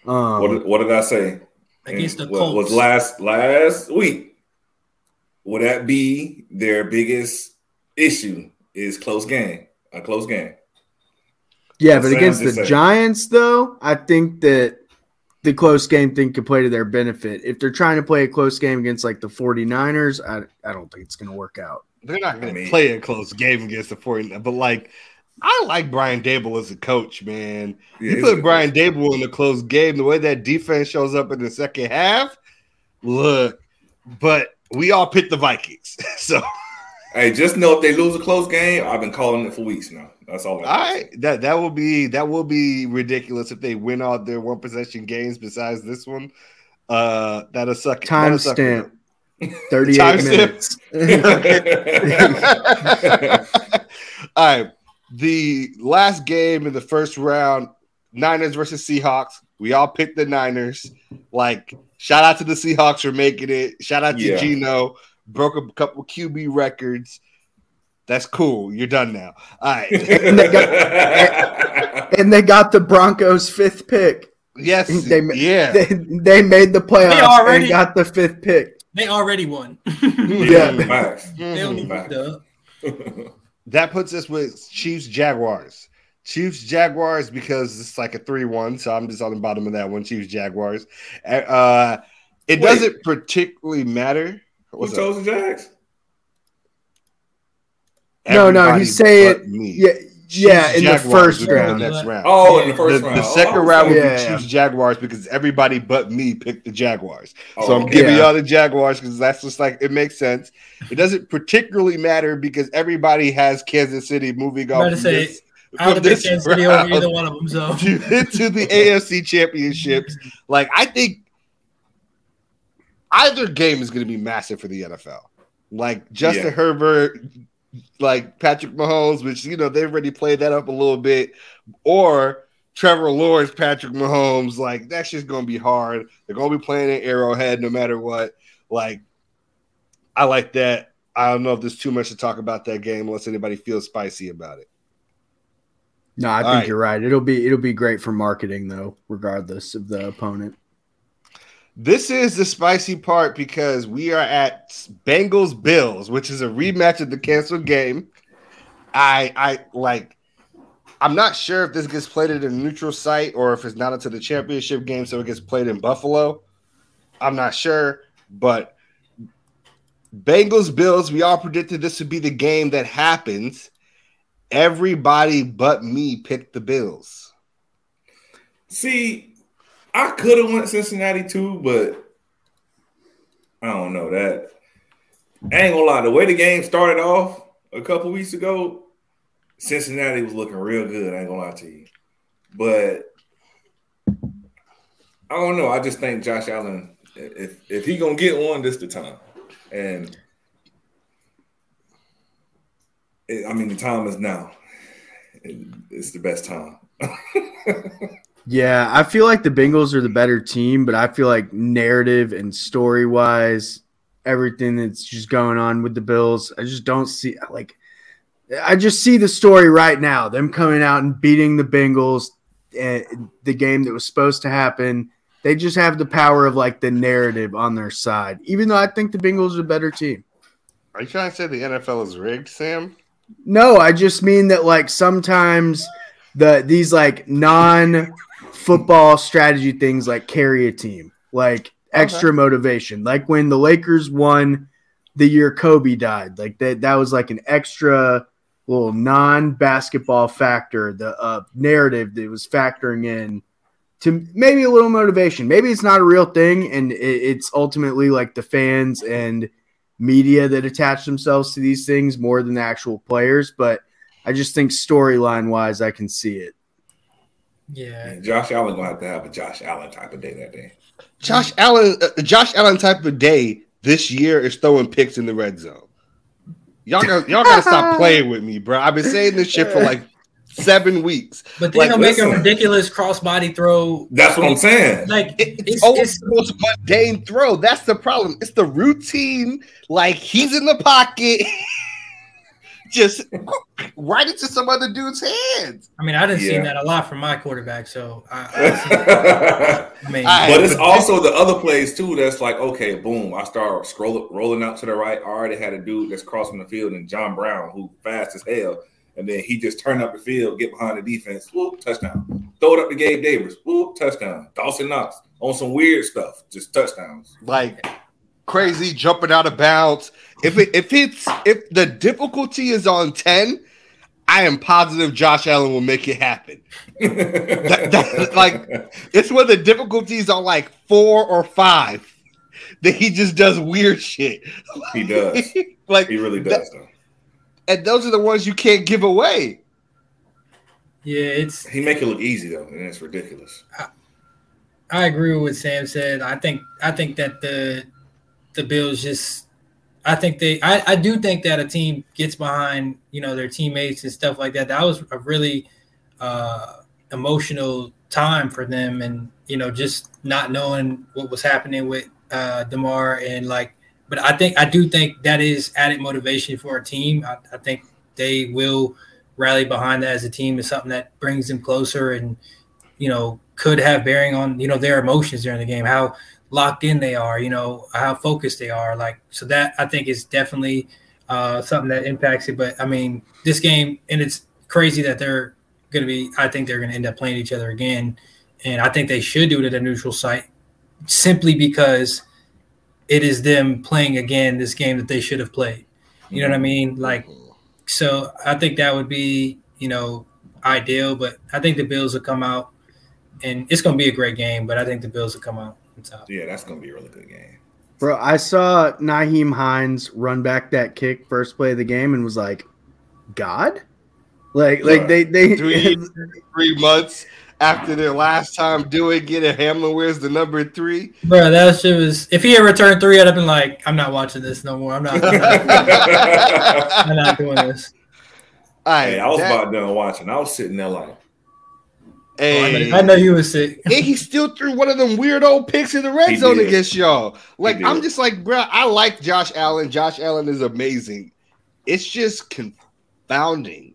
Um,
What, did- what did I say?
Against the
And
Colts.
was last last week? Would that be their biggest issue? Is close game a close game?
Yeah, but against the
saying.
Giants, though, I think that the close game thing could play to their benefit. If they're trying to play a close game against like the 49ers, I, I don't think it's going to work out.
They're not going
I
to
mean-
play a close game against the 49ers, but like, I like Brian Daboll as a coach, man.
Yeah,
you put
a-
Brian Daboll in a close game, the way that defense shows up in the second half, look, but we all picked the Vikings. so,
Hey, just know if they lose a close game, I've been calling it for weeks now. That's all. I
all right, that that will be that will be ridiculous if they win all their one possession games besides this one. Uh, that'll suck. that'll suck
Timestamp. 38
Timestamp.
minutes.
All right. The last game in the first round, Niners versus Seahawks. We all picked the Niners. Like, shout out to the Seahawks for making it. Shout out to
Yeah.
Geno. Broke a couple QB records. That's cool. You're done now. All right.
and, they got, and they got the Broncos' fifth pick.
yes.
They,
yeah.
they, they made the playoffs they
already-
and got the fifth pick.
They already won.
Yeah.
Facts.
they don't need
Facts.
the
that puts us with Chiefs Jaguars. Chiefs Jaguars because it's like a three-one, so I'm just on the bottom of that one. Chiefs Jaguars. Uh, uh it
Wait.
doesn't particularly matter.
Who
What's up?
chose the Jags?
No, no,
Everybody
he say
but
it.
me.
Yeah, yeah,
Chiefs
in the first round.
The next round.
Oh, in the
the,
first
the
round.
second
Oh,
round would
Yeah.
be Chiefs Jaguars because everybody but me picked the Jaguars.
Oh,
so I'm
okay.
giving
Yeah.
y'all the Jaguars because that's just like it makes sense. It doesn't particularly matter because everybody has Kansas City moving on.
About to
from
say,
this-
I would
from
have picked
this
Kansas City over
round
either one of them. So
to, to the AFC championships. Like I think either game is going to be massive for the NFL. Like Justin
Yeah.
Herbert, like Patrick Mahomes, which you know they've already played that up a little bit, or Trevor Lawrence, Patrick Mahomes. Like that's just going to be hard. They're going to be playing at Arrowhead no matter what. Like I like that. I don't know if there's too much to talk about that game unless anybody feels spicy about it.
No, I
All
think
right.
you're right. It'll be it'll be great for marketing though, regardless of the opponent.
This is the spicy part because we are at Bengals Bills, which is a rematch of the canceled game. I I like I'm not sure if this gets played at a neutral site or if it's not until the championship game, so it gets played in Buffalo. I'm not sure, but Bengals Bills, we all predicted this would be the game that happens. Everybody but me picked the Bills.
See, I could have went Cincinnati too, but I don't know that. I ain't gonna lie. The way the game started off a couple weeks ago, Cincinnati was looking real good. I ain't gonna lie to you, but I don't know. I just think Josh Allen, if if he gonna get one, this the time. And it, I mean, the time is now. It- it's the best time.
Yeah, I feel like the Bengals are the better team, but I feel like narrative and story wise, everything that's just going on with the Bills, I just don't see like I just see the story right now. Them coming out and beating the Bengals, uh, the game that was supposed to happen. They just have the power of like the narrative on their side, even though I think the Bengals are a better team.
Are you trying to say the NFL is rigged, Sam?
No, I just mean that like sometimes the these like non football strategy things like carry a team, like extra motivation. Like when the Lakers won the year Kobe died, like that that was like an extra little non basketball factor, the uh, narrative that was factoring in to maybe a little motivation. Maybe it's not a real thing, and it, it's ultimately like the fans and media that attach themselves to these things more than the actual players. But I just think storyline wise, I can see it.
Yeah.
And Josh Allen gonna have to have a Josh Allen type of day that day.
Josh Allen, uh, Josh Allen type of day this year is throwing picks in the red zone. Y'all got y'all gotta stop playing with me, bro. I've been saying this shit for like seven weeks.
But then
Like,
he'll make a ridiculous crossbody throw.
That's what I'm saying.
Like
It- it's,
it's,
always
it's
the most mundane throw. That's the problem. It's the routine. Like he's in the pocket, just right into some other dude's hands.
I mean, I didn't see that a lot from my quarterback. So I, I, I mean,
I-
But it's also the other plays too. That's like, okay, boom. I start scrolling, rolling out to the right. I already had a dude that's crossing the field, and John Brown, who fast as hell, and then he just turned up the field, get behind the defense, whoop, touchdown. Throw it up to Gabe Davis, whoop, touchdown. Dawson Knox on some weird stuff, just touchdowns.
Like crazy jumping out of bounds. If it if it's if the difficulty is on ten, I am positive Josh Allen will make it happen. That- that- like it's when the difficulties are like four or five that he just does weird shit.
he does.
like
He really
that-
does, though.
and those are the ones you can't give away.
yeah, it's.
He make it look easy though, and it's ridiculous.
I agree with what Sam said. I think I think that the the Bills just I think they I, I do think that a team gets behind, you know, their teammates and stuff like that. That was a really uh emotional time for them and you know, just not knowing what was happening with uh Damar and like but I think I do think that is added motivation for a team. I, I think they will rally behind that as a team. is something that brings them closer and you know could have bearing on you know their emotions during the game, how locked in they are, you know how focused they are. Like so that I think is definitely uh, something that impacts it. But I mean this game and it's crazy that they're going to be. I think they're going to end up playing each other again, and I think they should do it at a neutral site simply because it is them playing again this game that they should have played. You know what I mean? Like so I think that would be, you know, ideal, but I think the Bills will come out and it's going to be a great game, but I think the Bills will come out.
Yeah, that's gonna be a really good game.
Bro, I saw Nyheim Hines run back that kick first play of the game and was like, God? Like, like they they
Three, three months after their last time doing it, and Hamlin wears the number three.
Bro, that shit was, if he had returned three, I'd have been like, I'm not watching this no more. I'm not, I'm not doing this.
All right,
Hey, I was
that-
about done watching. I was sitting there like,
hey,
I know you was sick.
and he still threw one of them weird old picks in the red
He
zone
did.
against y'all. Like. I'm just like, bro, I like Josh Allen. Josh Allen is amazing. It's just confounding.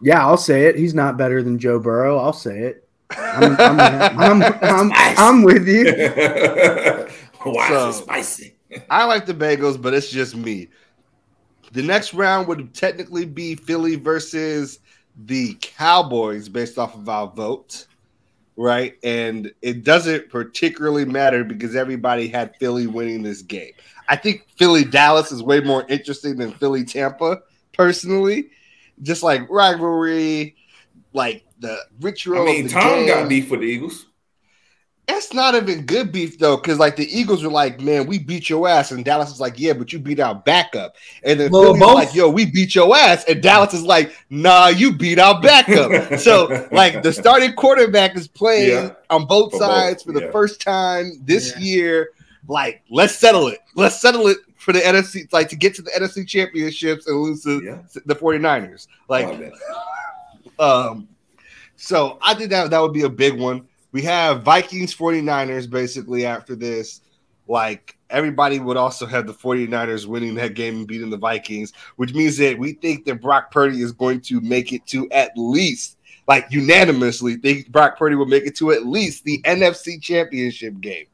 Yeah, I'll say it. He's not better than Joe Burrow. I'll say it. I'm, I'm, I'm, I'm, I'm with you.
Why
So-
is it spicy?
I like the bagels, but it's just me. The next round would technically be Philly versus the Cowboys based off of our vote, right? And it doesn't particularly matter because everybody had Philly winning this game. I think Philly Dallas is way more interesting than Philly Tampa, personally. Just like rivalry, like the ritual.
I mean, Tom
game.
got beef with the Eagles.
That's not even good beef though, because like the Eagles were like, "Man, we beat your ass," and Dallas is like, "Yeah, but you beat our backup." And then Philly's
both-
like, "Yo, we beat your ass," and Dallas is like, "Nah, you beat our backup." so like the starting quarterback is playing
Yeah.
on both
For both,
sides for the
yeah.
first time this
Yeah.
year. Like, let's settle it. Let's settle it for the NFC, like to get to the NFC championships and lose to
Yeah.
the 49ers. Like,
Love that.
um, so I think that that would be a big one. We have Vikings 49ers basically after this. Like everybody would also have the 49ers winning that game and beating the Vikings, which means that we think that Brock Purdy is going to make it to at least, like unanimously, think Brock Purdy will make it to at least the NFC championship game.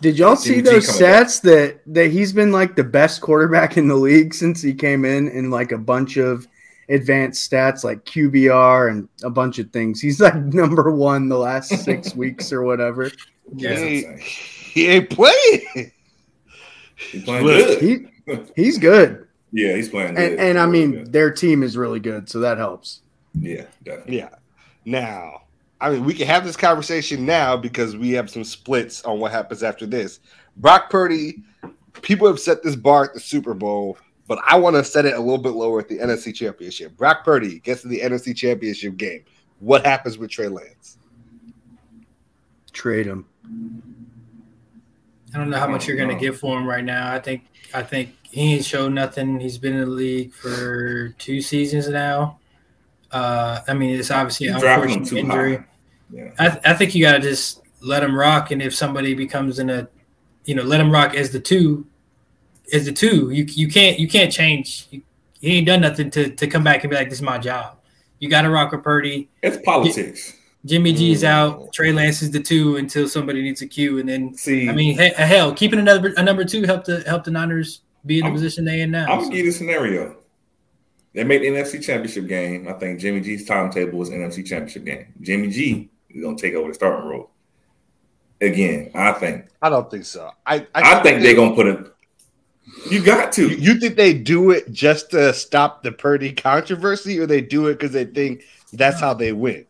Did y'all see
G
those stats that that he's been like the best quarterback in the league since he came in in like a bunch of advanced stats like QBR and a bunch of things. He's like number one the last six weeks or whatever.
Yeah,
he,
insane.
he ain't playing.
He's playing
Look,
good.
He he's good.
yeah, he's playing
And
good.
and I mean
good.
their team is really good, so that helps.
yeah, definitely.
Yeah. Now, I mean, we can have this conversation now because we have some splits on what happens after this. Brock Purdy, people have set this bar at the Super Bowl, but I want to set it a little bit lower at the NFC Championship. Brock Purdy gets to the NFC Championship game. What happens with Trey Lance?
Trade him.
I don't know how much you're going to get for him right now. I think I think he ain't showed nothing. He's been in the league for two seasons now. Uh, I mean, it's obviously an unfortunate injury.
Yeah.
I, th- I think you got to just let him rock, and if somebody becomes in a, you know, let him rock as the two, as the two. You you can't you can't change. You, he ain't done nothing to to come back and be like, this is my job. You got to rock with Purdy.
It's politics.
Jimmy G's
Mm.
out. Trey Lance is the two until somebody needs a cue, and then
See,
I mean, he- hell, keeping another a number two helped the help the Niners be in the
I'm-
position they in now.
I'm gonna give you a scenario. They made the NFC Championship game. I think Jimmy G's timetable was NFC Championship game. Jimmy G is gonna take over the starting role. Again, I think.
I don't think so. I
I, think they're gonna put a. You got to.
you think they do it just to stop the Purdy controversy, or they do it because they think that's how they win?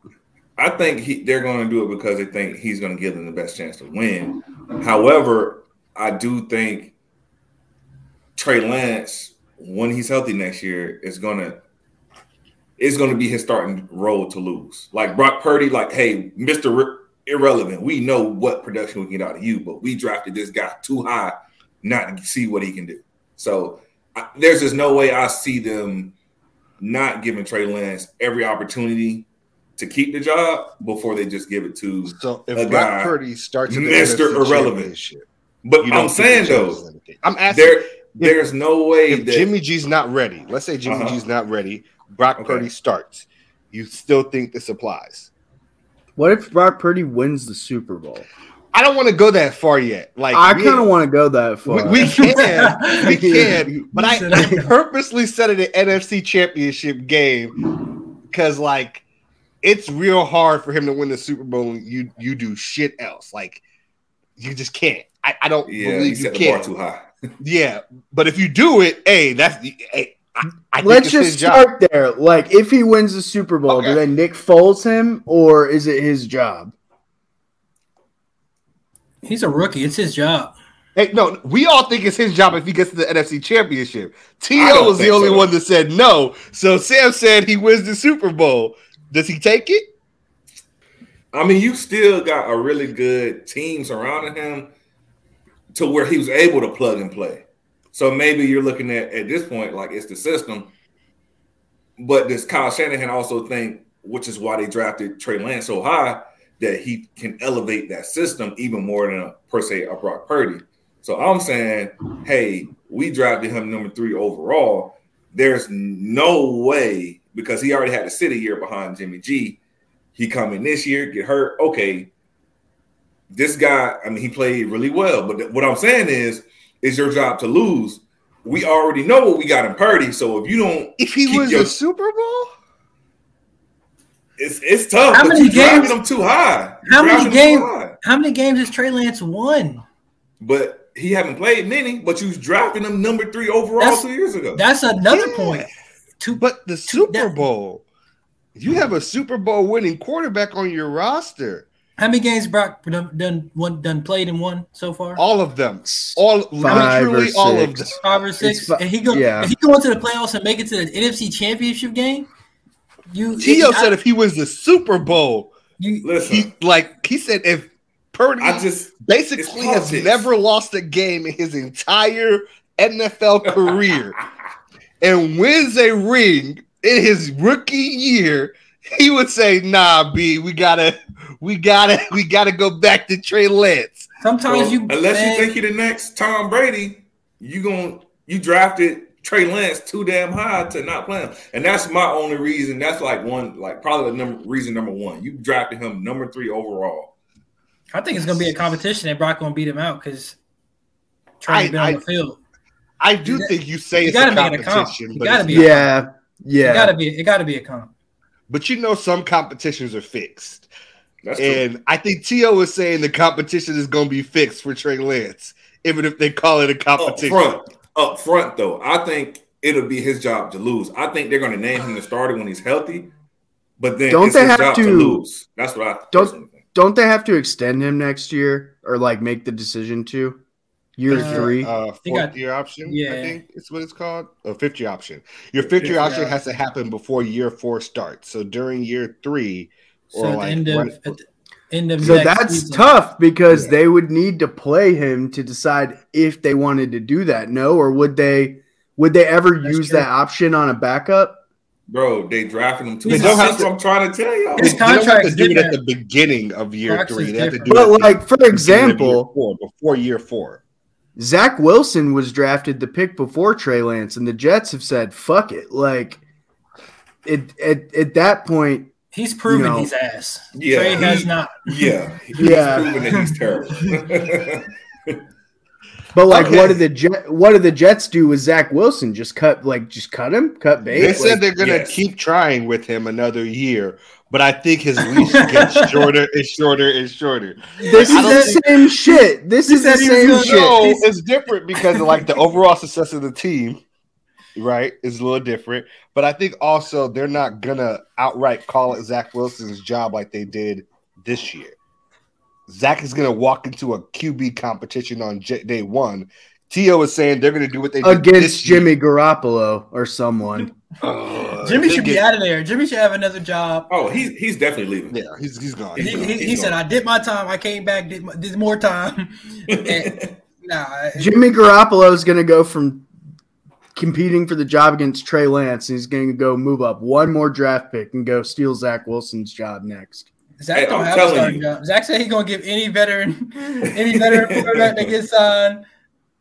I think he, they're going to do it because they think he's going to give them the best chance to win. However, I do think Trey Lance, when he's healthy next year, is going to is going to be his starting role to lose. Like Brock Purdy, like, hey, Mister Irrelevant, we know what production we can get out of you, but we drafted this guy too high not see what he can do. So I, there's just no way I see them not giving Trey Lance every opportunity to keep the job before they just give it to.
So if
A
Brock
guy,
Purdy starts
Mr.
NFC
Irrelevant. But I'm saying
it
though.
I'm asking.
there there's no way
if
that
Jimmy G's not ready, let's say Jimmy
Uh-huh.
G's not ready, Brock
Okay.
Purdy starts. You still think this applies?
What if Brock Purdy wins the Super Bowl?
I don't want to go that far yet. Like
I kind of want to go that far.
we can, we can, but I, I purposely set it an NFC Championship game because, like, it's real hard for him to win the Super Bowl. And you you do shit else. Like, you just can't. I, I don't
yeah,
believe you
set the bar
can.
too high.
Yeah, but if you do it, hey, that's the. Hey, I, I
Let's just
his job.
start there. Like, if he wins the Super Bowl,
Okay.
do they Nick Foles him or is it his job?
He's a rookie. It's his job.
Hey, no, we all think it's his job if he gets to the NFC Championship.
I
T.O. was the only
so.
one that said no. So Sam said he wins the Super Bowl. Does he take it?
I mean, you still got a really good team surrounding him to where he was able to plug and play. So maybe you're looking at at this point like it's the system. But does Kyle Shanahan also think, which is why they drafted Trey Lance so high, that he can elevate that system even more than a, per se a Brock Purdy? So I'm saying, hey, we drafted him number three overall. There's no way because he already had to sit a year behind Jimmy G. He come in this year, get hurt. Okay, this guy. I mean, he played really well. But th- what I'm saying is, it's your job to lose. We already know what we got in Purdy. So if you don't,
If he was
your-
a Super Bowl,
it's it's tough.
How many
you drafting
games-
them too high. You
How many
drafting them too
games? How many games has Trey Lance won?
But he haven't played many. But you was drafting him number three overall
That's-
two years ago.
That's another
Yeah.
point. Two,
but the Super
that-
Bowl, you have a Super Bowl winning quarterback on your roster.
how many games Brock done done one done played and won so far?
All of them, all
Five or
literally all of them.
six.
Five or six.
fi-
and he go
yeah.
if he go into the playoffs and make it to the NFC Championship game, you
T.O.
I-
said if he was the Super Bowl,
you
Listen,
he like he said if Purdy
I just
basically has never lost a game in his entire NFL career and wins a ring in his rookie year, he would say, "Nah, B, we gotta, we gotta, we gotta go back to Trey Lance."
sometimes
Well,
you
unless
man,
you think you're the next Tom Brady, you gonna you drafted Trey Lance too damn high to not play him, and that's my only reason. That's like one, like probably the number reason number one. You drafted him number three overall.
I think it's gonna be a competition and Brock gonna beat him out because Trey's
I-
been on
I-
the field.
I do
You
think you say
you
it's a
gotta make it a comp.
competition,
You
but
gotta
it's
be
not.
a-
Yeah,
It
yeah.
gotta be it gotta be a comp.
But you know, some competitions are fixed,
That's true.
and I think T.O. was saying the competition is going to be fixed for Trey Lance, even if they call it a
up
competition.
front, up front though, I think it'll be his job to lose. I think they're going to name him the starter when he's healthy, but then
Don't
it's
they
his
have
job to,
to-
lose. That's what I
Don't-
personally.
Don't they have to extend him next year or like make the decision to year
Uh,
three?
Uh, fourth
got-
year option,
yeah.
I think it's what it's called. A fifth year option. Your fifth
Fifth
year option
year
has to happen before year four starts. So during year three,
So
or
at the
like
end of
right-
at the
so
next
that's
season.
tough because
Yeah.
they would need to play him to decide if they wanted to do that. No, or would they? Would they ever
That's
use
true.
that option on a backup?
Bro, they drafting him too.
They don't
have
That's
to-
what I'm trying to tell y'all.
His
they don't have to do it at the beginning of year
Brock's
three. They have to do
But
it at
like for
beginning year
example,
four, before year four.
Zach Wilson was drafted the pick before Trey Lance, and the Jets have said, "Fuck it." Like, it at at that point,
He's proven
know.
his ass.
Yeah,
Trey has not.
Yeah, he's
Yeah.
proven that he's terrible.
but like,
Okay.
what did the Jet? What did the Jets do with Zach Wilson? Just cut, like, just cut him, cut bait.
They
Like,
said they're gonna
yes.
keep trying with him another year, but I think his leash gets shorter and shorter and shorter.
this
I
is
don't
the same shit. This is the
said he was
same shit.
No, it's different because of like the overall success of the team, right? Is a little different. But I think also they're not gonna outright call it Zach Wilson's job like they did this year. Zach is gonna walk into a QB competition on J- day one. T.O. is saying they're gonna do what they did
against
this year.
Jimmy Garoppolo or someone.
Uh,
Jimmy
they
should be out of there. Jimmy should have another job.
oh, he's he's definitely leaving.
Yeah, he's he's gone.
He,
He's gone.
he, he
He's
said,
gone.
"I did my time. I came back, did, my- did more time." And, nah,
Jimmy Garoppolo is going to go from competing for the job against Trey Lance, and he's going to go move up one more draft pick and go steal Zach Wilson's job next.
Zach
Hey,
don't
I'm
have a
telling
starting
you.
job. Zach said he's gonna give any veteran, any veteran quarterback that gets signed,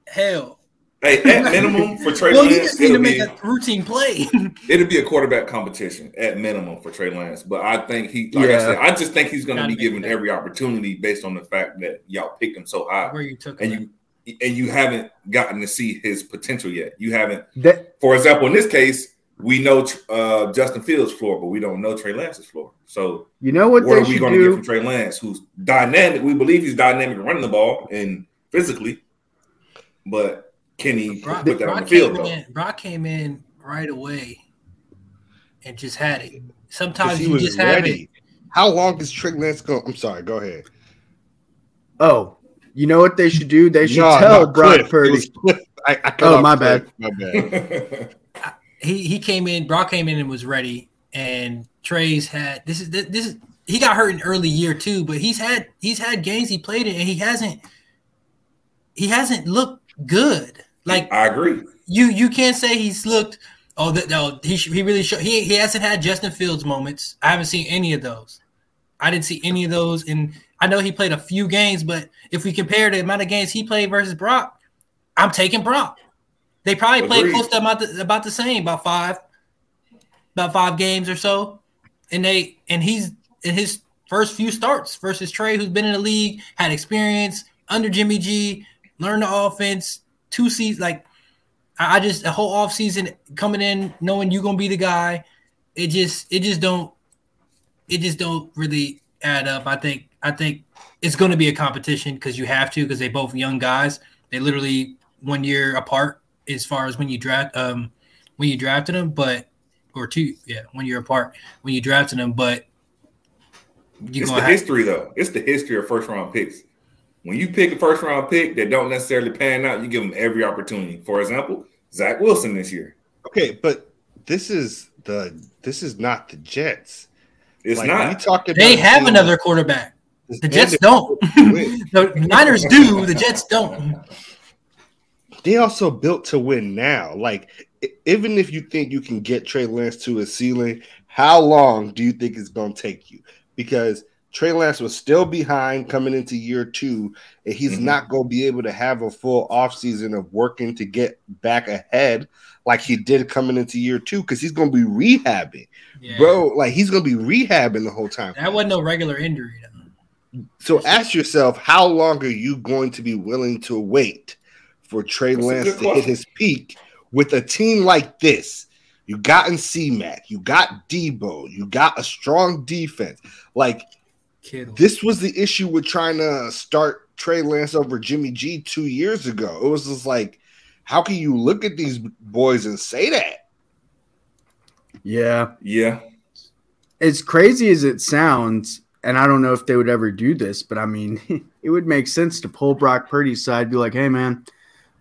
hell.
Hey, at minimum for Trey
Well, you just need to make
be,
a routine play.
it'll be a quarterback competition at minimum for Trey Lance. But I think he, like I
Yeah.
said, I just think he's going to be given every opportunity based on the fact that y'all picked him so high,
Where you took
and
him.
you and you haven't gotten to see his potential yet. You haven't,
That
for example, in this case, we know uh, Justin Fields' floor, but we don't know Trey Lance's floor. So
you know what
What are we going to get from Trey Lance, who's dynamic? We believe he's dynamic running the ball and physically, but can he
Brock,
put that on the field
came in. Brock came in right away and just had it. Sometimes
he
you
was
just have it.
How long is Trey Lance go? I'm sorry. Go ahead.
Oh, you know what they should do? They should
No,
tell
no,
Brock
Cliff.
Purdy.
I, I
Oh, my
Cliff. My bad.
He he came in. Brock came in and was ready. And Trey's had this is this is he got hurt in early year too, but he's had he's had games he played in and he hasn't he hasn't looked good. Like
I agree.
you you can't say he's looked oh that no he he really show, he he hasn't had Justin Fields moments. I haven't seen any of those. I didn't see any of those and I know he played a few games, but if we compare the amount of games he played versus Brock, I'm taking Brock. They probably played close to about the, about the same, about five. about five games or so, and they and he's in his first few starts versus Trey, who's been in the league, had experience under Jimmy G, learned the offense, two seasons. Like I just a whole off season coming in, knowing you're gonna be the guy. It just it just don't it just don't really add up. I think I think it's going to be a competition because you have to because they both young guys. They literally one year apart as far as when you draft um when you drafted them, but or two yeah one year apart when you drafted them. But you
It's the
have,
history, though. It's the history of first round picks. When you pick a first round pick that don't necessarily pan out, you give them every opportunity. For example, Zach Wilson this year.
Okay, but this is the this is not the Jets.
It's
Like,
not.
We talked about
they have
team
another quarterback.
that's
The Jets don't. the Niners do. The Jets don't.
they also built to win now. Like, even if you think you can get Trey Lance to a ceiling, how long do you think it's going to take you? Because Trey Lance was still behind coming into year two, and he's
Mhm.
not going to be able to have a full offseason of working to get back ahead like he did coming into year two because he's going to be rehabbing.
Yeah.
Bro, like, he's going to be rehabbing the whole time.
that wasn't no regular injury. Though.
So ask yourself, how long are you going to be willing to wait for Trey
That's
Lance
good
to hit his peak with a team like this? You got in CMAC, you got Deebo, you got a strong defense. Like
Kittle.
this was the issue with trying to start Trey Lance over Jimmy G two years ago. It was just like, how can you look at these boys and say that?
Yeah.
yeah.
As crazy as it sounds, and I don't know if they would ever do this, but I mean, it would make sense to pull Brock Purdy's side, be like, hey, man,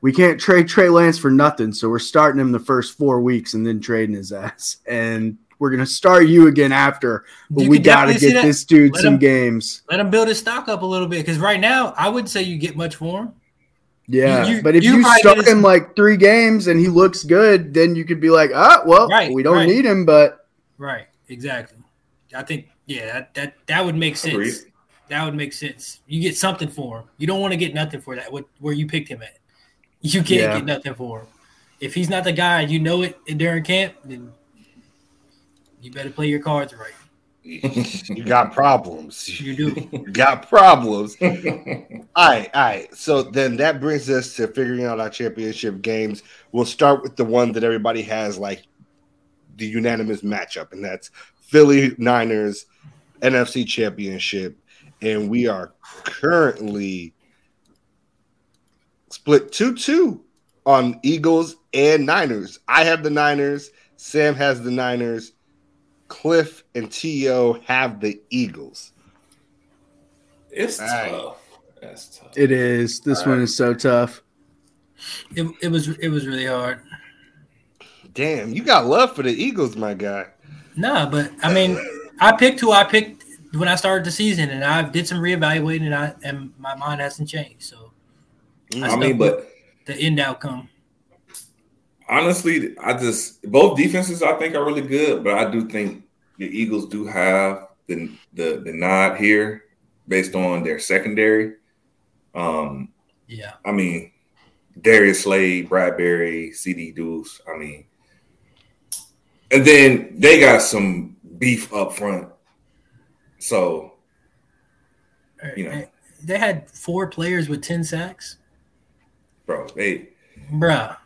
we can't trade Trey Lance for nothing. So we're starting him the first four weeks and then trading his ass. And we're going to start you again after. But
You
we got to get this dude
Let
some
him-
games.
Let him build his stock up a little bit because right now I wouldn't say you get much for him.
Yeah.
You-
but if
you
you, start
get his-
him like three games and he looks good, then you could be like, ah, well,
Right,
we don't
right.
need him, but
Right. Exactly. I think yeah that that, that would make sense.
Agreed.
That would make sense. You get something for him. You don't want to get nothing for that. What where you picked him at? You can't
Yeah.
get nothing for him. If he's not the guy, you know it in during camp, then you better play your cards right.
You got problems.
You do.
You got problems. All right, all right. So then that brings us to figuring out our championship games. We'll start with the one that everybody has like the unanimous matchup, and that's Philly Niners NFC Championship. And we are currently split 2 2 on Eagles and Niners. I have the Niners, Sam has the Niners, Cliff and T.O. have the Eagles.
It's
Alright.
tough. That's tough.
it is. This one is so tough.
It, it was it was really hard.
Damn, you got love for the Eagles, my guy.
Nah, but I mean, I picked who I picked when I started the season, and I did some reevaluating, and I and my mind hasn't changed. So mm.
I mean, but
the end outcome.
Honestly, I just both defenses I think are really good, but I do think the Eagles do have the the, the nod here based on their secondary. Um,
Yeah,
I mean, Darius Slay, Bradberry, CD Deuce. I mean, and then they got some beef up front. So You know.
they had four players with ten sacks,
bro, they
bruh.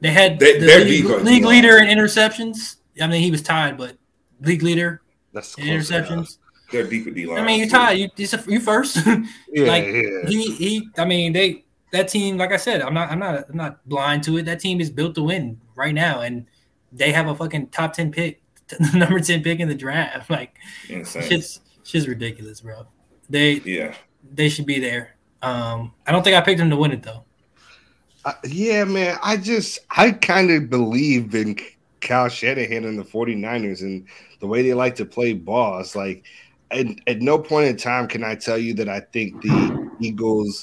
They had
They-
the
their
league, league leader in interceptions. I mean, he was tied, but league leader
That's
in
close enough.
interceptions.
they're deep with D line.
I mean, you're tied. You, you you first.
Yeah,
Like,
yeah.
he he I mean they that team like I said I'm not I'm not I'm not blind to it that team is built to win right now and they have a fucking top 10 pick number 10 pick in the draft like
Insane.
shit's shit's ridiculous bro they
Yeah.
they should be there um I don't think I picked them to win it though
Uh, yeah, man. I just I kind of believe in Kyle Shanahan and the 49ers and the way they like to play ball. It's like at, at no point in time can I tell you that I think the Eagles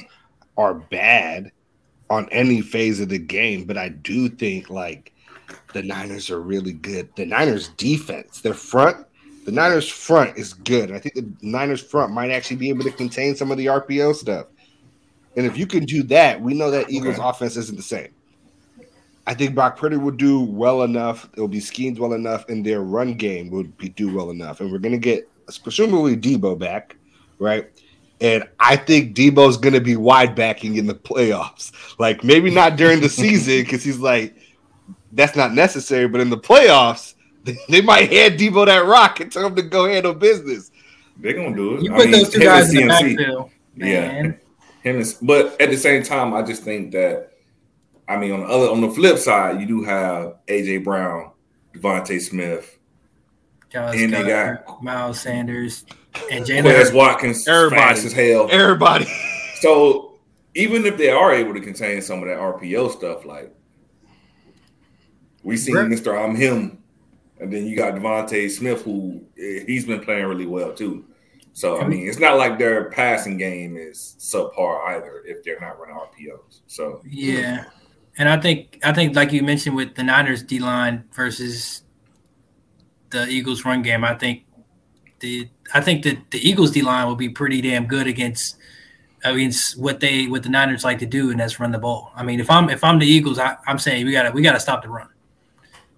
are bad on any phase of the game, but I do think like the Niners are really good. The Niners defense, their front, the Niners front is good. I think the Niners front might actually be able to contain some of the RPO stuff. And if you can do that, we know that Eagles
Okay.
offense isn't the same. I think Brock Purdy will do well enough. It'll be schemed well enough, and their run game will be do well enough. And we're gonna get presumably Deebo back, right? And I think Deebo's gonna be wide backing in the playoffs. Like maybe not during the season because he's like that's not necessary, but in the playoffs, they, they might hand Deebo that rock and tell him to go handle business.
They're gonna do it.
You
I
put
mean,
those two guys in the
CMC.
backfield,
Yeah.
Man.
Him is, but at the same time, I just think that I mean on the other on the flip side, you do have AJ Brown, DeVonta Smith,
Josh
And they got-
Miles Sanders and Jalen
Watkins,
Everybody.
as hell.
Everybody.
So even if they are able to contain some of that RPO stuff, like we seen Mr. I'm him, and then you got DeVonta Smith, who eh, he's been playing really well too. So I mean, it's not like their passing game is subpar either if they're not running RPOs. So
Yeah, and I think I think like you mentioned with the Niners D line versus the Eagles run game, I think the I think that the Eagles D line will be pretty damn good against against what they what the Niners like to do, and that's run the ball. I mean, if I'm if I'm the Eagles, I, I'm saying we gotta we gotta stop the run.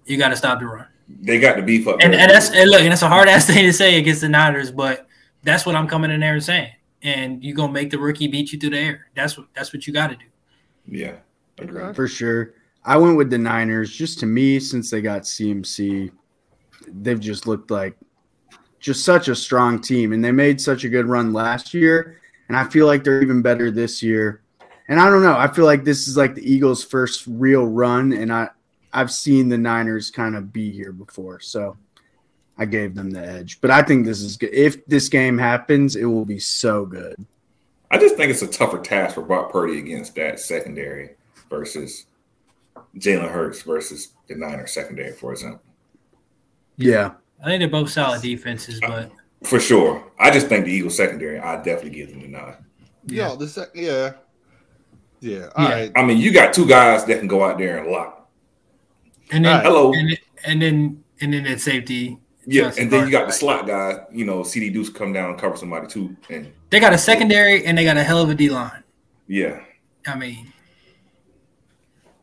You gotta stop the run.
they got to beef up.
And, and that's and look, and that's a hard ass thing to say against the Niners, but that's what I'm coming in there and saying. And you're gonna make the rookie beat you through the air. That's what that's what you got to do.
yeah, agreed.
for sure. I went with the Niners just to me since they got CMC. They've just looked like just such a strong team, and they made such a good run last year. And I feel like they're even better this year. And I don't know. I feel like this is like the Eagles' first real run, and I I've seen the Niners kind of be here before, so I gave them the edge. But I think this is good. If this game happens, it will be so good.
I just think it's a tougher task for Brock Purdy against that secondary versus Jalen Hurts versus the Niners secondary, for example.
Yeah.
I think they're both solid defenses, but
For sure. I just think the Eagles secondary, I definitely give them the nod.
Yeah, the sec- yeah, yeah. All
Yeah.
right.
I mean, you got two guys that can go out there and lock.
and then
Right.
Hello.
and, and then and then at safety.
Yeah,
Johnson
and then you got the slot guy, you know, CD Deuce come down and cover somebody too. And
They got a secondary and they got a hell of a D line.
yeah,
I mean,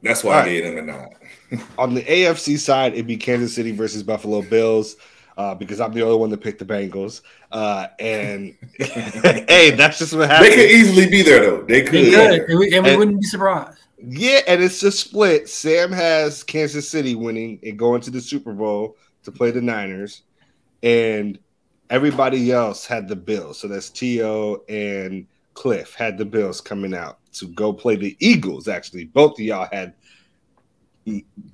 that's why
All
I
right.
gave them a nod.
On the AFC side, it'd be Kansas City versus Buffalo Bills. Uh, because I'm the only one that picked the Bengals. Uh, and hey, that's just what happened.
They could easily be there though. They could.
they good, and we, and we
And-
wouldn't be surprised.
Yeah, and it's a split. Sam has Kansas City winning and going to the Super Bowl to play the Niners, and everybody else had the Bills. So that's T.O. and Cliff had the Bills coming out to go play the Eagles. Actually, both of y'all had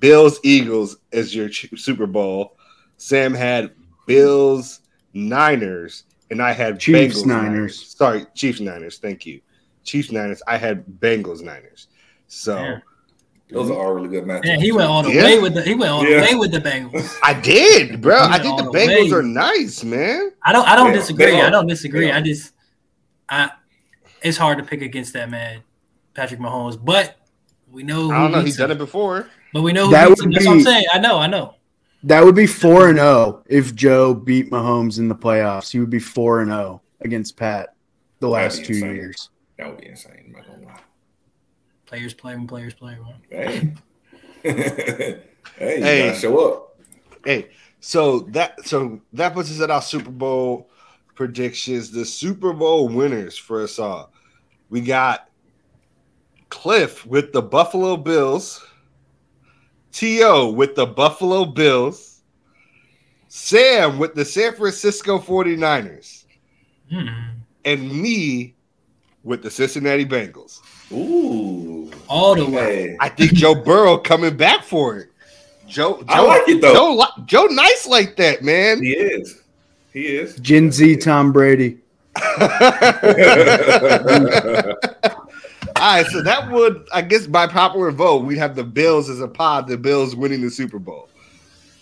Bills Eagles as your Super Bowl. Sam had Bills Niners, and I had
Chiefs
Bengals
Niners.
Sorry, Chiefs Niners. Thank you, Chiefs Niners. I had Bengals Niners. So.
Yeah.
Those are all really good matches.
Yeah, he went all the
Yeah.
way with the he went all
Yeah.
the way with the Bengals.
I did, bro. I think the
all the
Bengals
way.
are nice, man.
I don't I don't
Yeah,
disagree. I don't disagree. I just I it's hard to pick against that man, Patrick Mahomes. But we know who
I don't know.
beats
He's done it before.
But we know who
That
beats him.
would
That's what I'm
be-
saying. I know, I know.
That would be four and zero if Joe beat Mahomes in the playoffs. He would be four and zero against Pat the last two
insane.
years.
That would be insane. I'm not gonna lie.
Players play when players play. Man.
Hey, hey, you
Hey.
gotta show up.
Hey, so that so that puts us at our Super Bowl predictions. The Super Bowl winners for us all. We got Cliff with the Buffalo Bills, T.O. with the Buffalo Bills, Sam with the San Francisco 49ers,
Hmm.
and me with the Cincinnati Bengals.
Ooh,
All the way.
I think Joe Burrow coming back for it. Joe, Joe
I like it though.
Joe, Joe, nice like that, man.
He is. He is.
Gen Z Tom Brady.
All right, so that would, I guess, by popular vote, we'd have the Bills as a pod. The Bills winning the Super Bowl.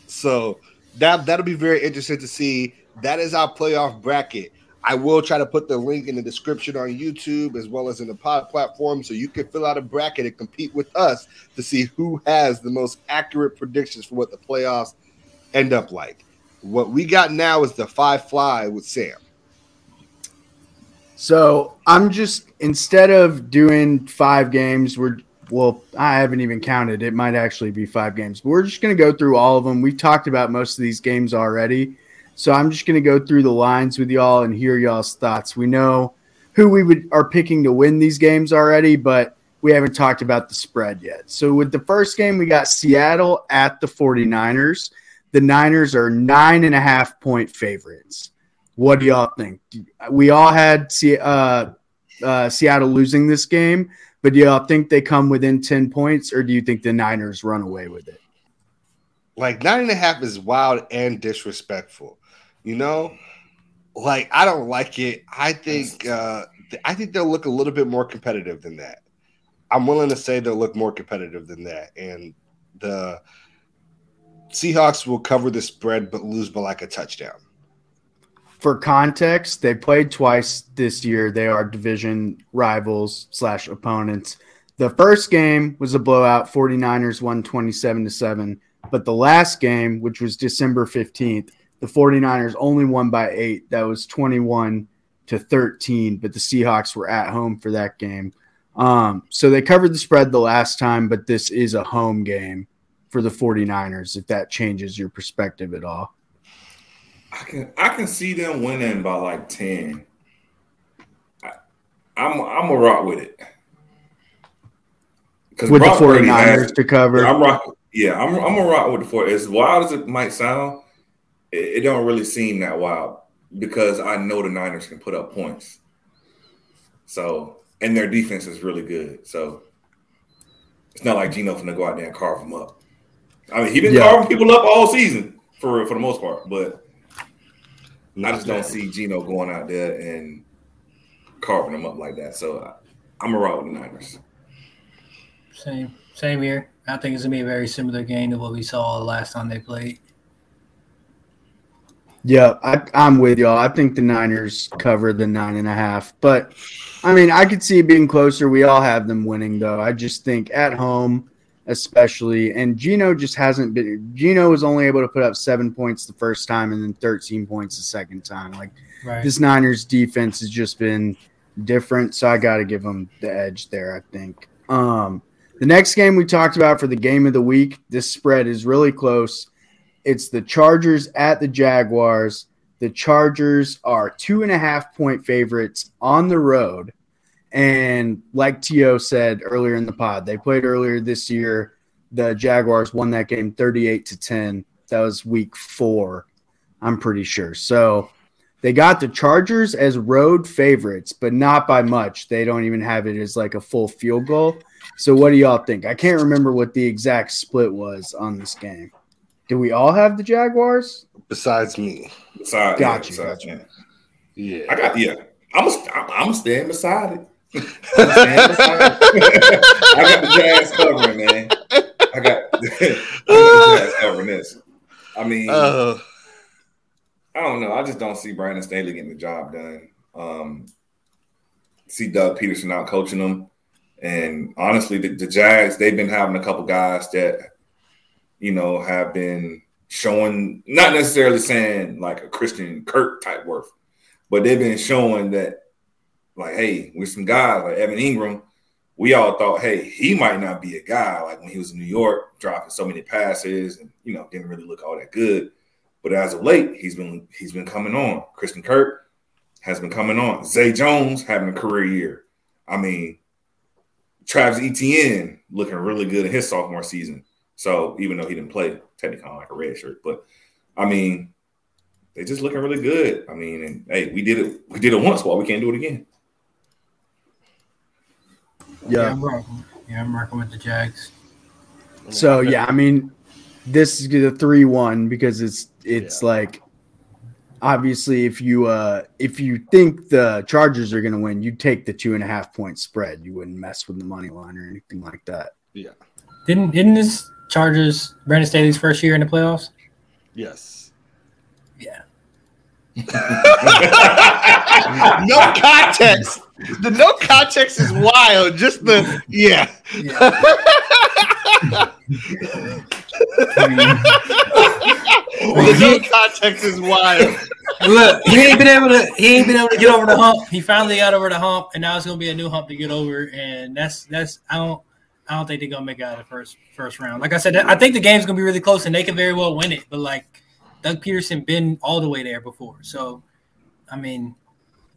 So that that'll be very interesting to see. That is our playoff bracket. I will try to put the link in the description on YouTube as well as in the pod platform, so you can fill out a bracket and compete with us to see who has the most accurate predictions for what the playoffs end up like. What we got now is the five fly with Sam.
So I'm just instead of doing five games, we're well, I haven't even counted. It might actually be five games. But we're just going to go through all of them. We've talked about most of these games already. So I'm just going to go through the lines with y'all and hear y'all's thoughts. We know who we would are picking to win these games already, but we haven't talked about the spread yet. So with the first game, we got Seattle at the 49ers. The Niners are nine and a half point favorites. What do y'all think? We all had uh, uh, Seattle losing this game, but do y'all think they come within 10 points, or do you think the Niners run away with it?
Like nine and a half is wild and disrespectful. You know, like I don't like it. I think uh I think they'll look a little bit more competitive than that. I'm willing to say they'll look more competitive than that. And the Seahawks will cover the spread but lose by like a touchdown.
For context, they played twice this year. They are division rivals slash opponents. The first game was a blowout. 49ers won 27 to 7. But the last game, which was December 15th, the 49ers only won by eight. That was 21 to 13. But the Seahawks were at home for that game. Um, so they covered the spread the last time, but this is a home game for the 49ers, if that changes your perspective at all.
I can I can see them winning by like ten. I, I'm I'm a rock with it.
With
Brock
the
Purdy
49ers
has-
to cover.
I'm rock. Yeah, I'm I'm a rock with the four. As wild as it might sound, it, it don't really seem that wild because I know the Niners can put up points. So and their defense is really good. So it's not like Geno's gonna go out there and carve them up. I mean, he's been
Yeah.
carving people up all season for for the most part, but I just don't see Geno going out there and carving them up like that. So I, I'm a rock with the Niners.
Same, same here. I think it's gonna be a very similar game to what we saw last time they played.
Yeah, I, I'm with y'all. I think the Niners cover the nine and a half, but I mean, I could see it being closer. We all have them winning, though. I just think at home, especially, and Geno just hasn't been. Geno was only able to put up seven points the first time, and then 13 points the second time. Like
Right.
this Niners defense has just been different, so I got to give them the edge there. I think. Um, the next game we talked about for the game of the week, this spread is really close. It's the Chargers at the Jaguars. The Chargers are two and a half point favorites on the road. And like T.O. said earlier in the pod, they played earlier this year. The Jaguars won that game 38 to 10. That was week four, I'm pretty sure. So they got the Chargers as road favorites, but not by much. They don't even have it as like a full field goal. So what do y'all think? I can't remember what the exact split was on this game. Do we all have the Jaguars?
Besides me.
Beside,
Got
yeah,
you,
beside
got you.
Yeah.
I got yeah. I'm a, I'm, I'm staying beside it. I'm staying beside it. I got the Jazz covering, man. I got, I got the Jazz covering this. I mean,
Uh,
I don't know. I just don't see Brandon Staley getting the job done. Um, see Doug Pederson out coaching them, and honestly, the, the Jags they've been having a couple guys that you know have been showing not necessarily saying like a Christian Kirk type worth, but they've been showing that like, hey, with some guys like Evan Engram, we all thought, hey, he might not be a guy like when he was in New York, dropping so many passes and you know didn't really look all that good. But as of late, he's been he's been coming on. Christian Kirk has been coming on. Zay Jones having a career year. I mean, Travis Etienne looking really good in his sophomore season. So even though he didn't play technically on like a red shirt, but I mean, they just looking really good. I mean, and hey, we did it. We did it once. Why we can't do it again?
Yeah.
I'm rocking. Yeah, I'm working with the Jags.
So yeah, I mean, this is the three one because it's it's
Yeah.
like obviously if you uh if you think the Chargers are gonna win, you take the two and a half point spread. You wouldn't mess with the money line or anything like that.
yeah.
Didn't didn't this Chargers Brandon Staley's first year in the playoffs?
Yes.
Yeah.
no context. The no context is wild. Just the yeah. the no context is wild.
Look, he ain't been able to. He ain't been able to get over the hump. He finally got over the hump, and now it's gonna be a new hump to get over. And that's that's. I don't. I don't think they're gonna make it out of the first first round. Like I said, I think the game's gonna be really close, and they can very well win it. But like Doug Pederson been all the way there before, so I mean,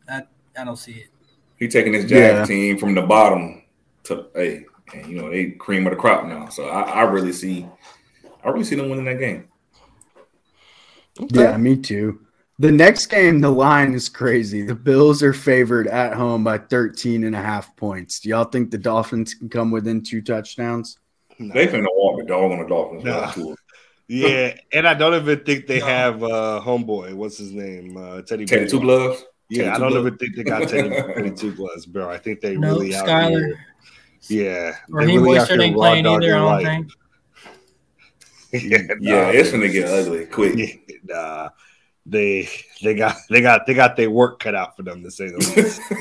I I don't see it.
He taking his Jag
Yeah.
team from the bottom to hey, and you know they cream of the crop now. So I, I really see, I really see them winning that game.
Yeah, me too. The next game, the line is crazy. The Bills are favored at home by 13 and a half points. Do y'all think the Dolphins can come within two touchdowns?
They finna walk the dog on the Dolphins.
Nah.
Nah.
Yeah, and I don't even think they
No.
have uh homeboy. What's his name? Uh, Teddy.
Teddy Two
Bridgewater.
Gloves.
Yeah,
Teddy
I don't
Gloves.
even think they got Teddy, Teddy Two Gloves, bro. I think they
No,
really out
Skylar.
here. Yeah,
Raheem
really out here
ain't playing either. I
dogging
don't
life.
think.
yeah,
Yeah,
nah,
it's gonna get ugly quick.
Nah, they they got they got they got their work cut out for them to say the least.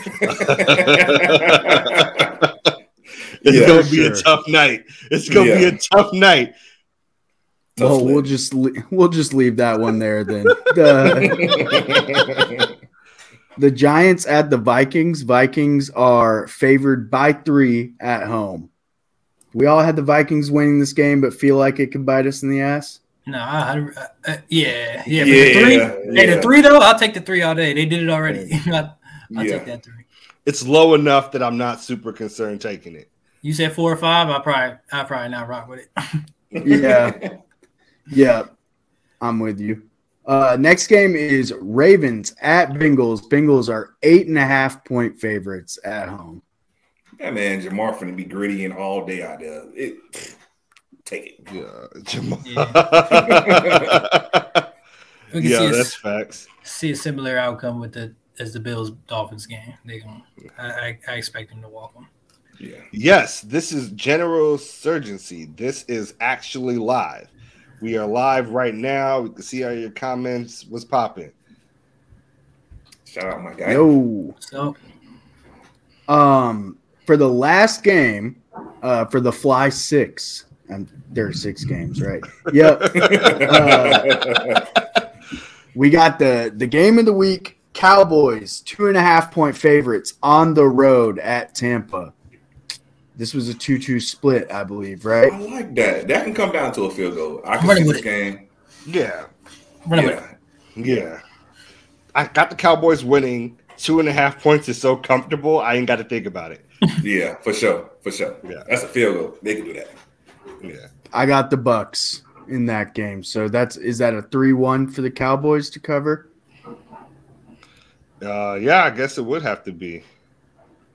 it's
Yeah,
gonna be a tough night. It's gonna be a tough night.
Tough
well, we'll just le- we'll just leave that one there then. The, the Giants at the Vikings. Vikings are favored by three at home. We all had the Vikings winning this game, but feel like it could bite us in the ass.
No, I, I, uh, yeah, yeah. But
Yeah,
the three,
yeah.
hey, the three though, I'll take the three all day. They did it already. I, I'll
Yeah.
take that three.
It's low enough that I'm not super concerned taking it.
You said four or five. I probably, I probably not rock with it.
Yeah. Yeah, I'm with you. Uh, next game is Ravens at Bengals. Bengals are eight and a half point favorites at home.
That man Ja'Marr finna be gritty and all day out there. It, take it.
Yeah, Jamal.
We can
yeah,
see, a,
that's facts.
see a similar outcome with the as the Bills Dolphins game. They going I, I, I expect them to walk them.
Yeah.
Yes, this is General Surgency. This is actually live. We are live right now. We can see all your comments. What's popping?
Shout out my guy.
Yo.
So
Um, for the last game, uh, for the Fly Six, and there are six games, right? Yep. Uh, we got the the game of the week. Cowboys two and a half point favorites on the road at Tampa. This was a two-two split, I believe, right?
I like that. That can come down to a field goal. I can
running
see
with
this
it.
game.
Yeah,
running.
Yeah.
yeah. I got the Cowboys winning. Two and a half points is so comfortable. I ain't got to think about it.
Yeah, for sure. For sure.
Yeah.
That's a field goal. They can do that.
Yeah.
I got the Bucks in that game. So that's is that a three-one for the Cowboys to cover?
Uh, yeah, I guess it would have to be.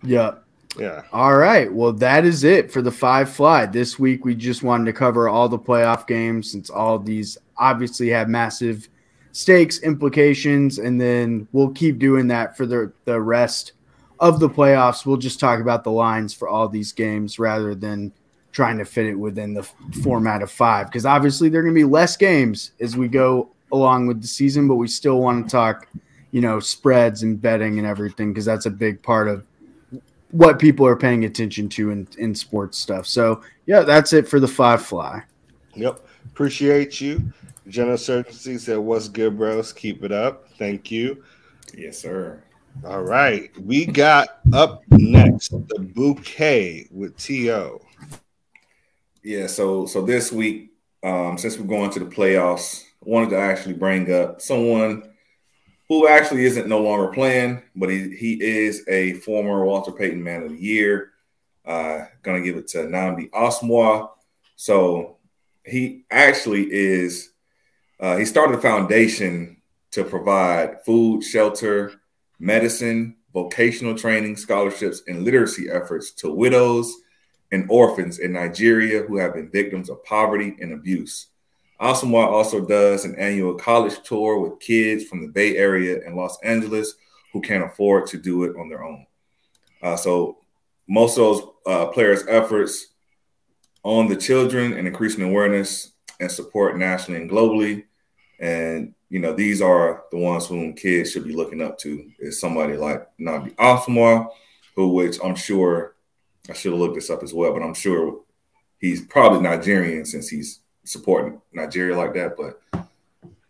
Yep.
Yeah.
All right. Well, that is it for the five fly. This week, we just wanted to cover all the playoff games since all these obviously have massive stakes, implications, and then we'll keep doing that for the, the rest of the playoffs. We'll just talk about the lines for all these games rather than trying to fit it within the format of five because obviously there are going to be less games as we go along with the season, but we still want to talk, you know, spreads and betting and everything because that's a big part of what people are paying attention to in, in sports stuff. So yeah, that's it for the five fly.
Yep. Appreciate you. General Surgency said, What's good, bros? Keep it up. Thank you.
Yes, sir.
All right. We got up next the bouquet with T.O.
Yeah, so so this week, um, since we're going to the playoffs, I wanted to actually bring up someone who actually isn't no longer playing, but he he is a former Walter Payton Man of the Year. Uh, gonna give it to Nnamdi Asomugha. So he actually is. Uh, he started a foundation to provide food, shelter, medicine, vocational training, scholarships, and literacy efforts to widows and orphans in Nigeria who have been victims of poverty and abuse. Asomugha also does an annual college tour with kids from the Bay Area and Los Angeles who can't afford to do it on their own. Uh, so most of those uh, players' efforts on the children and increasing awareness and support nationally and globally. And you know, these are the ones whom kids should be looking up to. Is somebody like Nabi Asomugha, who, which I'm sure I should have looked this up as well, but I'm sure he's probably Nigerian since he's supporting Nigeria like that. But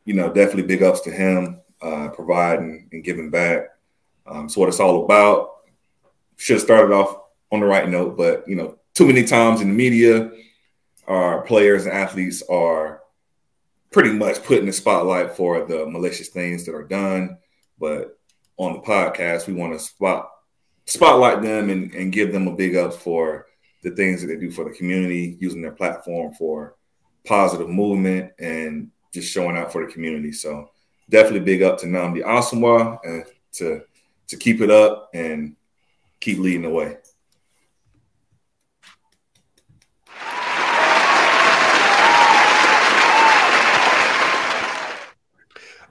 you know, definitely big ups to him uh, providing and giving back. Um, it's what it's all about. Should have started off on the right note, but you know, too many times in the media, our players and athletes are pretty much put in the spotlight for the malicious things that are done. But on the podcast, we want to spot spotlight them and, and give them a big up for the things that they do for the community, using their platform for positive movement and just showing out for the community. So definitely big up to Nnamdi Asomugha and to to keep it up and keep leading the way.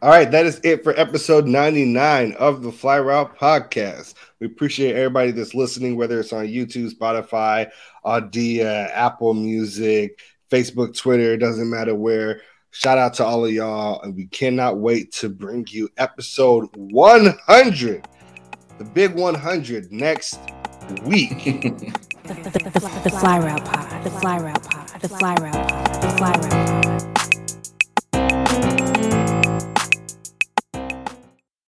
All right, that is it for episode 99 of the Fly Route podcast. We appreciate everybody that's listening, whether it's on YouTube, Spotify, Audia, Apple Music, Facebook, Twitter, it doesn't matter where. Shout out to all of y'all, and we cannot wait to bring you episode 100, the big 100 next week.
The, the, the, the fly route pod. The fly route pod. The fly route pod. The fly route pod.